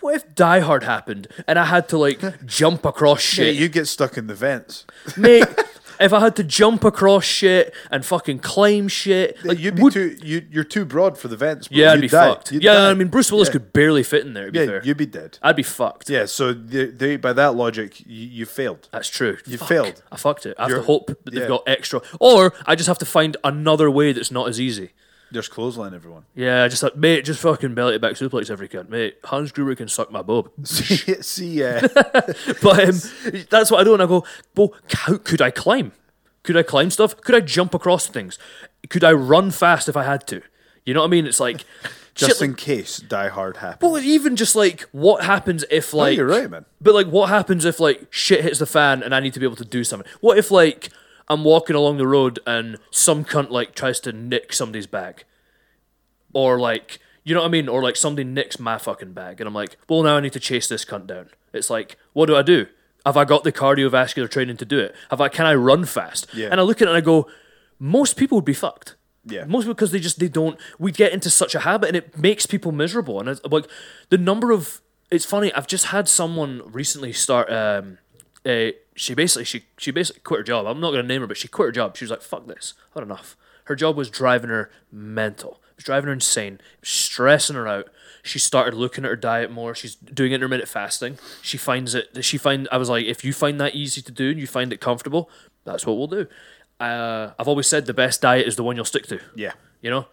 What if Die Hard happened and I had to like jump across Yeah, shit? you get stuck in the vents. mate. If I had to jump across shit and fucking climb shit, like You'd be would- too. You, you're too broad for the vents. Bro. yeah, I'd You'd be die. fucked. You'd yeah, die. I mean Bruce Willis Yeah. could barely fit in there. Yeah, fair, you'd be dead. I'd be fucked. Yeah, so they, they, by that logic, you, you failed. That's true. You Fuck. failed. I fucked it. I have You're- to hope that they've yeah. got extra, or I just have to find another way that's not as easy. There's clothesline, everyone. Yeah, just like mate, just fucking belly it back suplex every cunt, mate. Hans Gruber can suck my bub, see, see, uh, but um, that's what I do. And I go, well, how could I climb? Could I climb stuff? Could I jump across things? Could I run fast if I had to? You know what I mean? It's like just shit in like- case Die Hard happens. well, even just like what happens if like you're right, man. But like, what happens if like shit hits the fan and I need to be able to do something? What if like I'm walking along the road and some cunt like tries to nick somebody's bag, or like you know what I mean, or like somebody nicks my fucking bag, and I'm like, well, now I need to chase this cunt down. It's like, what do I do? Have I got the cardiovascular training to do it? Have I? Can I run fast? Yeah. And I look at it and I go, most people would be fucked. Yeah. Most because they just they don't. We get into such a habit, and it makes people miserable. And it's like the number of. It's funny. I've just had someone recently start. Um, uh, she basically she she basically quit her job. I'm not gonna name her, but she quit her job. She was like, "Fuck this, I've had enough." Her job was driving her mental. It was driving her insane. It was stressing her out. She started looking at her diet more. She's doing intermittent fasting. She finds it. She find. I was like, if you find that easy to do and you find it comfortable, that's what we'll do. Uh, I've always said the best diet is the one you'll stick to. Yeah. You know,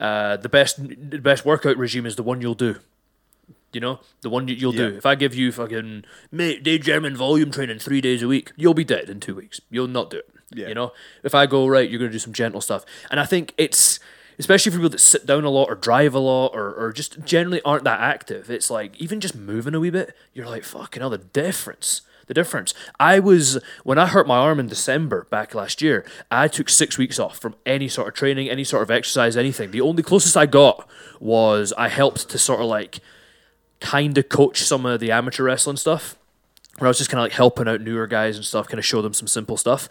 uh, the best the best workout regime is the one you'll do. You know, the one you- you'll do. If I give you fucking mate day German volume training three days a week, you'll be dead in two weeks. You'll not do it. Yeah. You know, if I go right, you're gonna do some gentle stuff, and I think it's especially for people that sit down a lot or drive a lot or, or just generally aren't that active. It's like even just moving a wee bit, you're like fucking hell, the difference. The difference. I was when I hurt my arm in December back last year. I took six weeks off from any sort of training, any sort of exercise, anything. The only closest I got was I helped to sort of like kind of coach some of the amateur wrestling stuff where I was just kind of like helping out newer guys and stuff, kind of show them some simple stuff,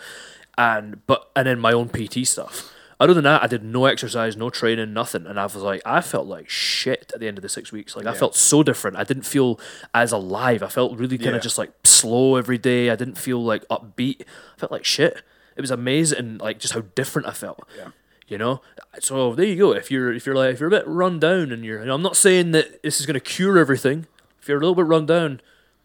and but and then my own PT stuff. Other than that, I did no exercise, no training, nothing, and I was like, I felt like shit at the end of the six weeks. Like I felt so different. I didn't feel as alive. I felt really kind Yeah. of just like slow every day. I didn't feel like upbeat. I felt like shit. It was amazing, like just how different I felt. Yeah. You know, so there you go. If you're if you're like if you're a bit run down and you're, you know, I'm not saying that this is going to cure everything. If you're a little bit run down,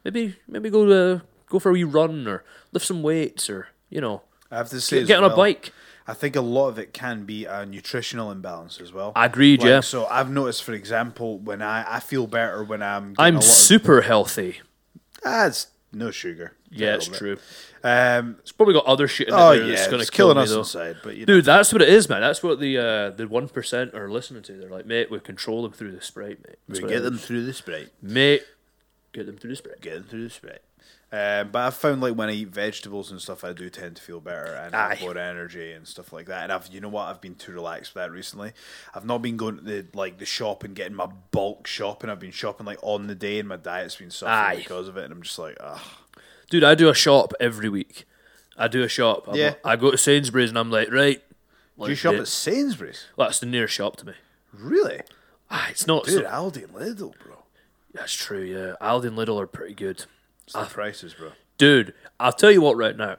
maybe maybe go to go for a wee run or lift some weights or you know I have to say, get, get on a bike. I think a lot of it can be a nutritional imbalance as well. Agreed, Like, yeah. So I've noticed, for example, when I, I feel better when I'm. I'm a lot super healthy. Of, ah, no sugar. Yeah, it's true. Um, It's probably got other shit in oh it there yeah, that's gonna it's kill killing me us though. inside. But you know, Dude, that's what it is, man. That's what the uh, the one percent are listening to. They're like, mate, we control them through the Sprite, mate. That's we what it get them is. through the sprite. mate. Get them through the Sprite. Get them through the sprite. Um, but I've found like when I eat vegetables and stuff, I do tend to feel better and Aye. have more energy and stuff like that. And I've, you know what, I've been too relaxed with that recently. I've not been going to the like the shop and getting my bulk shopping. I've been shopping like on the day, and my diet's been suffering Aye. because of it. And I'm just like, ah, Dude, I do a shop every week. I do a shop. I'm Yeah. I go to Sainsbury's and I'm like, right. do you shop at Sainsbury's? Well, that's the nearest shop to me. Really, Ah, it's not. dude? So, Aldi and Lidl, bro. that's true. Yeah, Aldi and Lidl are pretty good. It's the prices, bro. Dude, I'll tell you what. Right now,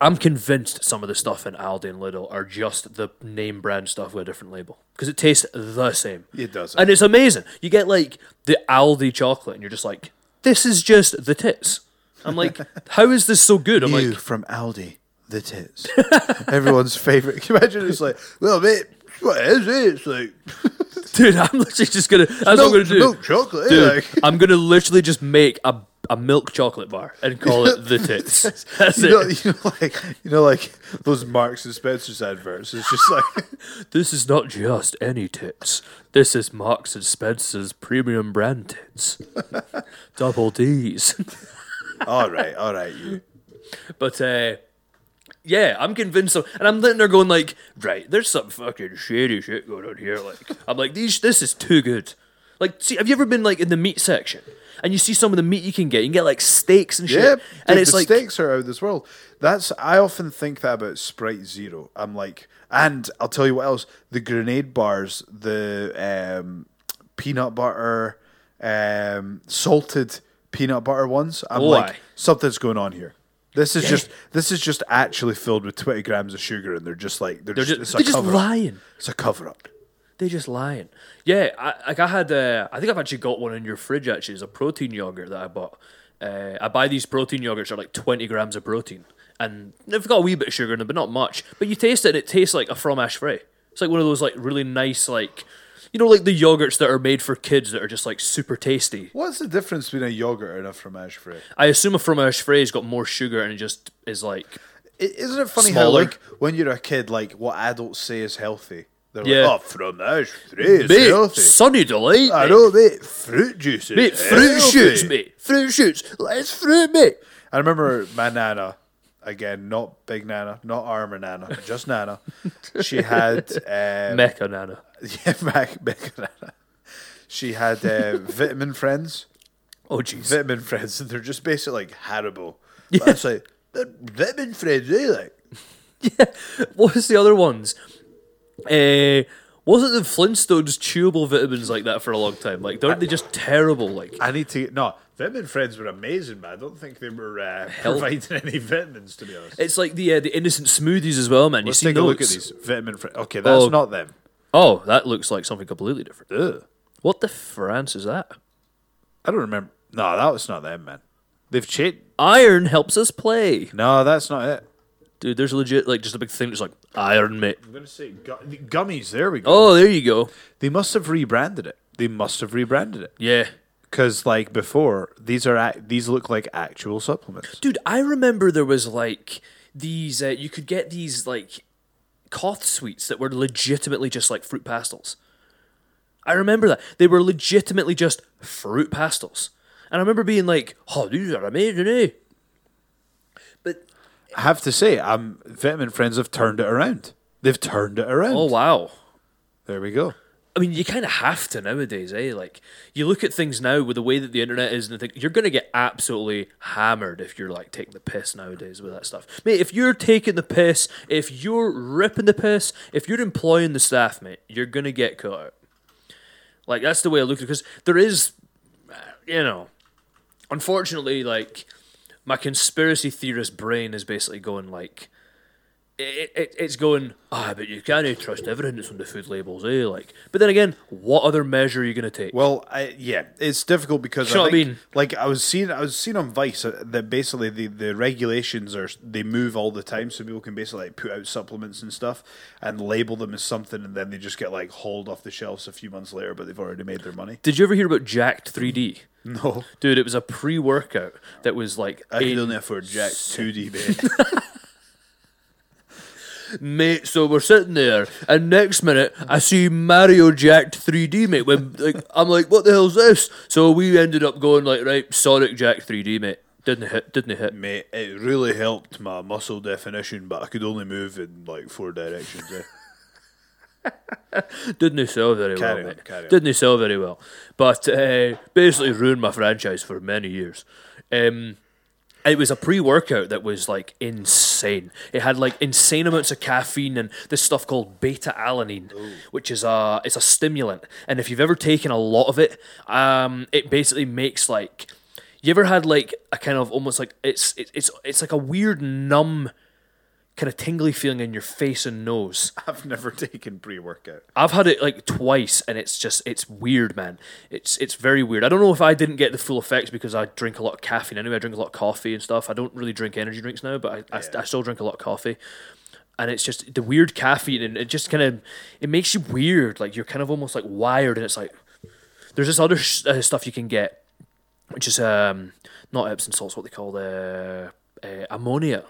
I'm convinced some of the stuff in Aldi and Lidl are just the name brand stuff with a different label because it tastes the same. It does. and it's amazing. You get like the Aldi chocolate, and you're just like, this is just the tits. I'm like, how is this so good? I'm you like, from Aldi, the tits. Everyone's favorite. Can you imagine? It's like, well, mate, what is it? It's like dude, I'm literally just gonna. That's what I'm gonna do. milk chocolate. eh? Dude, Like, I'm gonna literally just make a a milk chocolate bar and call it the tits. That's you it. you know, like you know, like those Marks and Spencers adverts. It's just like, This is not just any tits. This is Marks and Spencer's premium brand tits. Double D's. all right, all right, you. But uh yeah, I'm convinced of, and I'm sitting there going like, right, there's some fucking shady shit going on here. Like, I'm like, these, this is too good. Like, see, have you ever been like in the meat section and you see some of the meat you can get? You can get like steaks and shit, Yeah, and dude, it's the like, steaks are out of this world. That's I often think that about Sprite Zero. I'm like, and I'll tell you what else: the grenade bars, the um, peanut butter, um, salted peanut butter ones. I'm Oh, like, something's going on here. This is just this is just actually filled with twenty grams of sugar, and they're just like they're, they're just, just, it's they're a just cover up. lying. It's a cover up. They're just lying. Yeah, I, like I had, uh, I think I've actually got one in your fridge. Actually, it's a protein yogurt that I bought. Uh, I buy these protein yogurts are like twenty grams of protein, and they've got a wee bit of sugar in them, but not much. But you taste it, and it tastes like a fromage frais. It's like one of those like really nice, like you know, like the yogurts that are made for kids that are just like super tasty. What's the difference between a yogurt and a fromage frais? I assume a fromage frais has got more sugar and it just is like I- Isn't it funny how, like, when you're a kid, like, what adults say is healthy? They're Yeah. like, oh, fromage frais mate, healthy. sunny delight, I mate. know, mate. Fruit juice is mate, fruit healthy. shoots, mate, fruit shoots. Let's fruit, mate. I remember my nana, again, not big nana, not armor nana, just nana. She had, um, Mecca nana. yeah, big nana. She had uh, vitamin friends, Oh jeez. vitamin friends, and they're just basically like Haribo. But it's like, they're vitamin friends, eh? Like, What was the other ones? Uh, wasn't the Flintstones chewable vitamins like that for a long time? Like, aren't they just terrible? Like, I need to, no, Vitamin Friends were amazing, man. I don't think they were uh, providing any vitamins, to be honest. It's like the uh, the innocent smoothies as well, man. You Let's see take a look at these Vitamin Friends. Okay, that's Oh. not them. Oh, that looks like something completely different. Ugh. What the France is that? I don't remember. No, that was not them, man. They've changed. Iron helps us play, No, that's not it. Dude. There's a legit like just a big thing that's like iron, mate. I'm gonna say gu- gummies. There we go. Oh, there you go. They must have rebranded it. They must have rebranded it Yeah, because, like before, these are ac- these look like actual supplements. dude. I remember there was like these. Uh, you could get these like cough sweets that were legitimately just like fruit pastels. I remember that they were legitimately just fruit pastels, and I remember being like, "Oh, these are amazing, eh?" But I have to say, um, Vitamin Friends have turned it around. They've turned it around. oh wow, There we go. I mean, you kind of have to nowadays, eh? Like, you look at things now with the way that the internet is, and think you're going to get absolutely hammered if you're like taking the piss nowadays with that stuff. Mate, if you're taking the piss, if you're ripping the piss, if you're employing the staff, mate, you're going to get caught out. Like, that's the way I look at it, because there is, you know, unfortunately, like, my conspiracy theorist brain is basically going, like, it, it, it's going, ah, but you can't trust everything that's on the food labels, eh? Like, but then again, what other measure are you going to take? Well, I, yeah, it's difficult because You know I, what I mean? like I was seeing, I was seeing on Vice uh, that basically the, the regulations are they move all the time, so people can basically like put out supplements and stuff and label them as something, and then they just get like hauled off the shelves a few months later, but they've already made their money. Did you ever hear about Jacked 3D? No, Dude, it was a pre workout that was like. I could only afford Jack two D, mate. Mate, so we're sitting there, and next minute I see Mario Jacked 3D, mate. When like I'm like, what the hell's this? So we ended up going like, right, Sonic Jack 3D, mate. Didn't hit, didn't hit. mate, it really helped my muscle definition, but I could only move in like four directions. Eh? Didn't sell very Carry well, on. Didn't sell very well, but uh, basically ruined my franchise for many years. Um, it was a pre-workout that was like insane. It had like insane amounts of caffeine and this stuff called beta alanine, which is a it's a stimulant. And if you've ever taken a lot of it, um, it basically makes like you ever had like a kind of almost like it's it, it's it's like a weird numb kind of tingly feeling in your face and nose. I've never taken pre workout. I've had it like twice, and it's just it's weird, man. It's it's very weird. I don't know if I didn't get the full effects because I drink a lot of caffeine. Anyway, I drink a lot of coffee and stuff. I don't really drink energy drinks now, but I, I, I still drink a lot of coffee. And it's just the weird caffeine, and it just kind of it makes you weird. Like you're kind of almost like wired, and it's like there's this other sh- uh, stuff you can get, which is um not Epsom salts, what they call the uh, ammonia.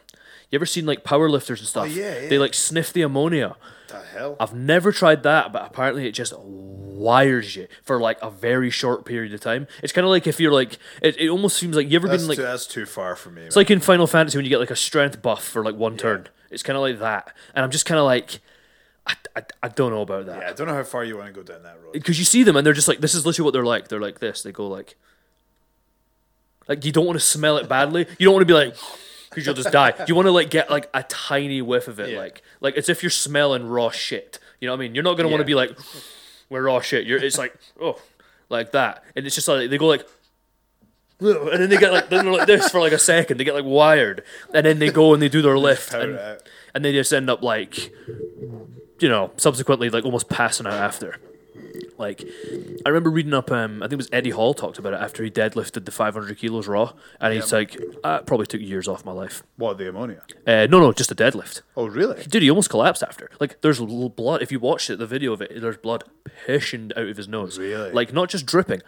You ever seen like powerlifters and oh, stuff? Oh, yeah, yeah. They like sniff the ammonia. The hell? I've never tried that, but apparently it just wires you for like a very short period of time. It's kind of like if you're like, it, it almost seems like you ever That's, been like, too, that's too far for me. it's like in Final Fantasy when you get like a strength buff for like one turn. It's kind of like that, and I'm just kind of like, I, I, I don't know about that yeah, I don't know how far you want to go down that road. because you see them and they're just like, this is literally what they're like. They're like this. They go like, like you don't want to smell it badly. You don't want to be like. Because you'll just die. You want to like get like a tiny whiff of it, Yeah. like like it's if you're smelling raw shit. You know what I mean? You're not gonna want to be like, we're raw shit. You're it's like oh, like that, and it's just like they go like, and then they get like then they're like this for like a second. They get like wired, and then they go and they do their lift, and, out. and they just end up like, you know, subsequently like almost passing out after. Like, I remember reading up. Um, I think it was Eddie Hall talked about it after he deadlifted the 500 kilos raw, and he's like, uh, it probably took years off my life. What, the ammonia? Uh, no, no, just a deadlift. Oh, really? Dude, he almost collapsed after. Like, there's blood. If you watched it, the video of it, there's blood pissing out of his nose. Really? Like, not just dripping,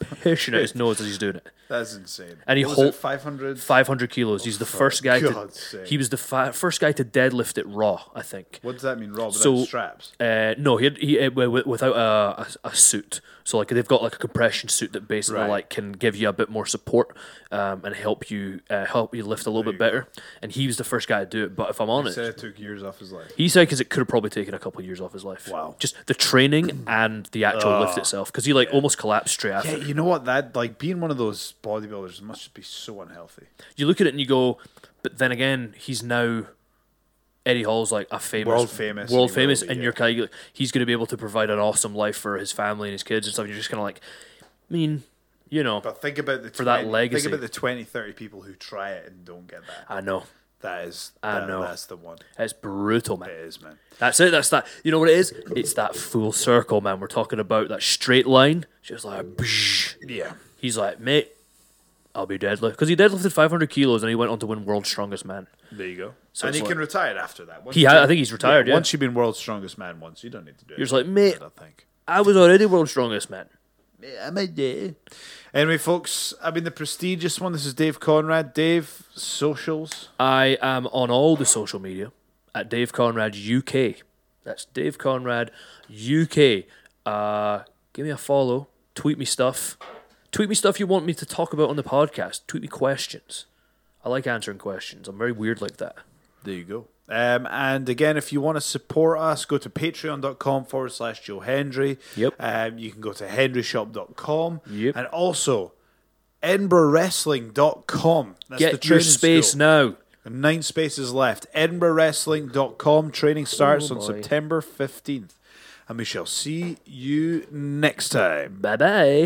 pissing out his nose as he's doing it. That's insane. And he What was hold- 500? 500 kilos. He's the first guy God's to. sake. He was the fi- first guy to deadlift it raw, I think. What does that mean, Rob? Without So- straps? Uh, no, he had, he uh, wi- wi- without a, a, a suit. So like they've got like a compression suit that basically Right. like can give you a bit more support um, and help you uh, help you lift a little bit better. And he was the first guy to do it. But if I'm He honest, said it took years off his life. he said because it could have probably taken a couple of years off his life. Wow. Just the training and the actual lift itself because he like almost collapsed straight after. You know what? That like being one of those bodybuilders must just be so unhealthy. You look at it and you go, but then again, he's now. Eddie Hall's like a famous, World famous, world and famous, be, and yeah. you're kind of he's going to be able to provide an awesome life for his family and his kids and stuff. You're just kind of like, I mean, you know, But think about the For that 20 legacy. Think about the 20, 30 people who try it and don't get that. I know That is, I that- know. that's the one. it's brutal, man. It is, man. That's it. That's that. You know what it is? It's that full circle, man. We're talking about that straight line. Just like, bsh. Yeah. he's like, mate, I'll be deadlift because he deadlifted 500 kilos and he went on to win World's Strongest Man. There you go. So and he like- can retire after that. Once He, ha- I think he's retired. Yeah, Once you've been world's strongest man once, you don't need to do it. You're just like, mate, I think. I was already World's Strongest Man. I'm a day. Anyway, folks, I've been the prestigious one. This is Dave Conrad. Dave, socials. I am on all the social media at Dave Conrad UK. That's Dave Conrad UK. Uh, give me a follow. Tweet me stuff. Tweet me stuff you want me to talk about on the podcast. Tweet me questions. I like answering questions. I'm very weird like that. There you go. Um, and again, if you want to support us, go to patreon.com forward slash Joe Hendry. Yep. Um, you can go to hendryshop.com. Yep. And also, edinburghwrestling.com. That's the Get your training space school. now. Nine spaces left. EdinburghWrestling.com. Training starts Oh, on. September 15th. And we shall see you next time. Bye bye.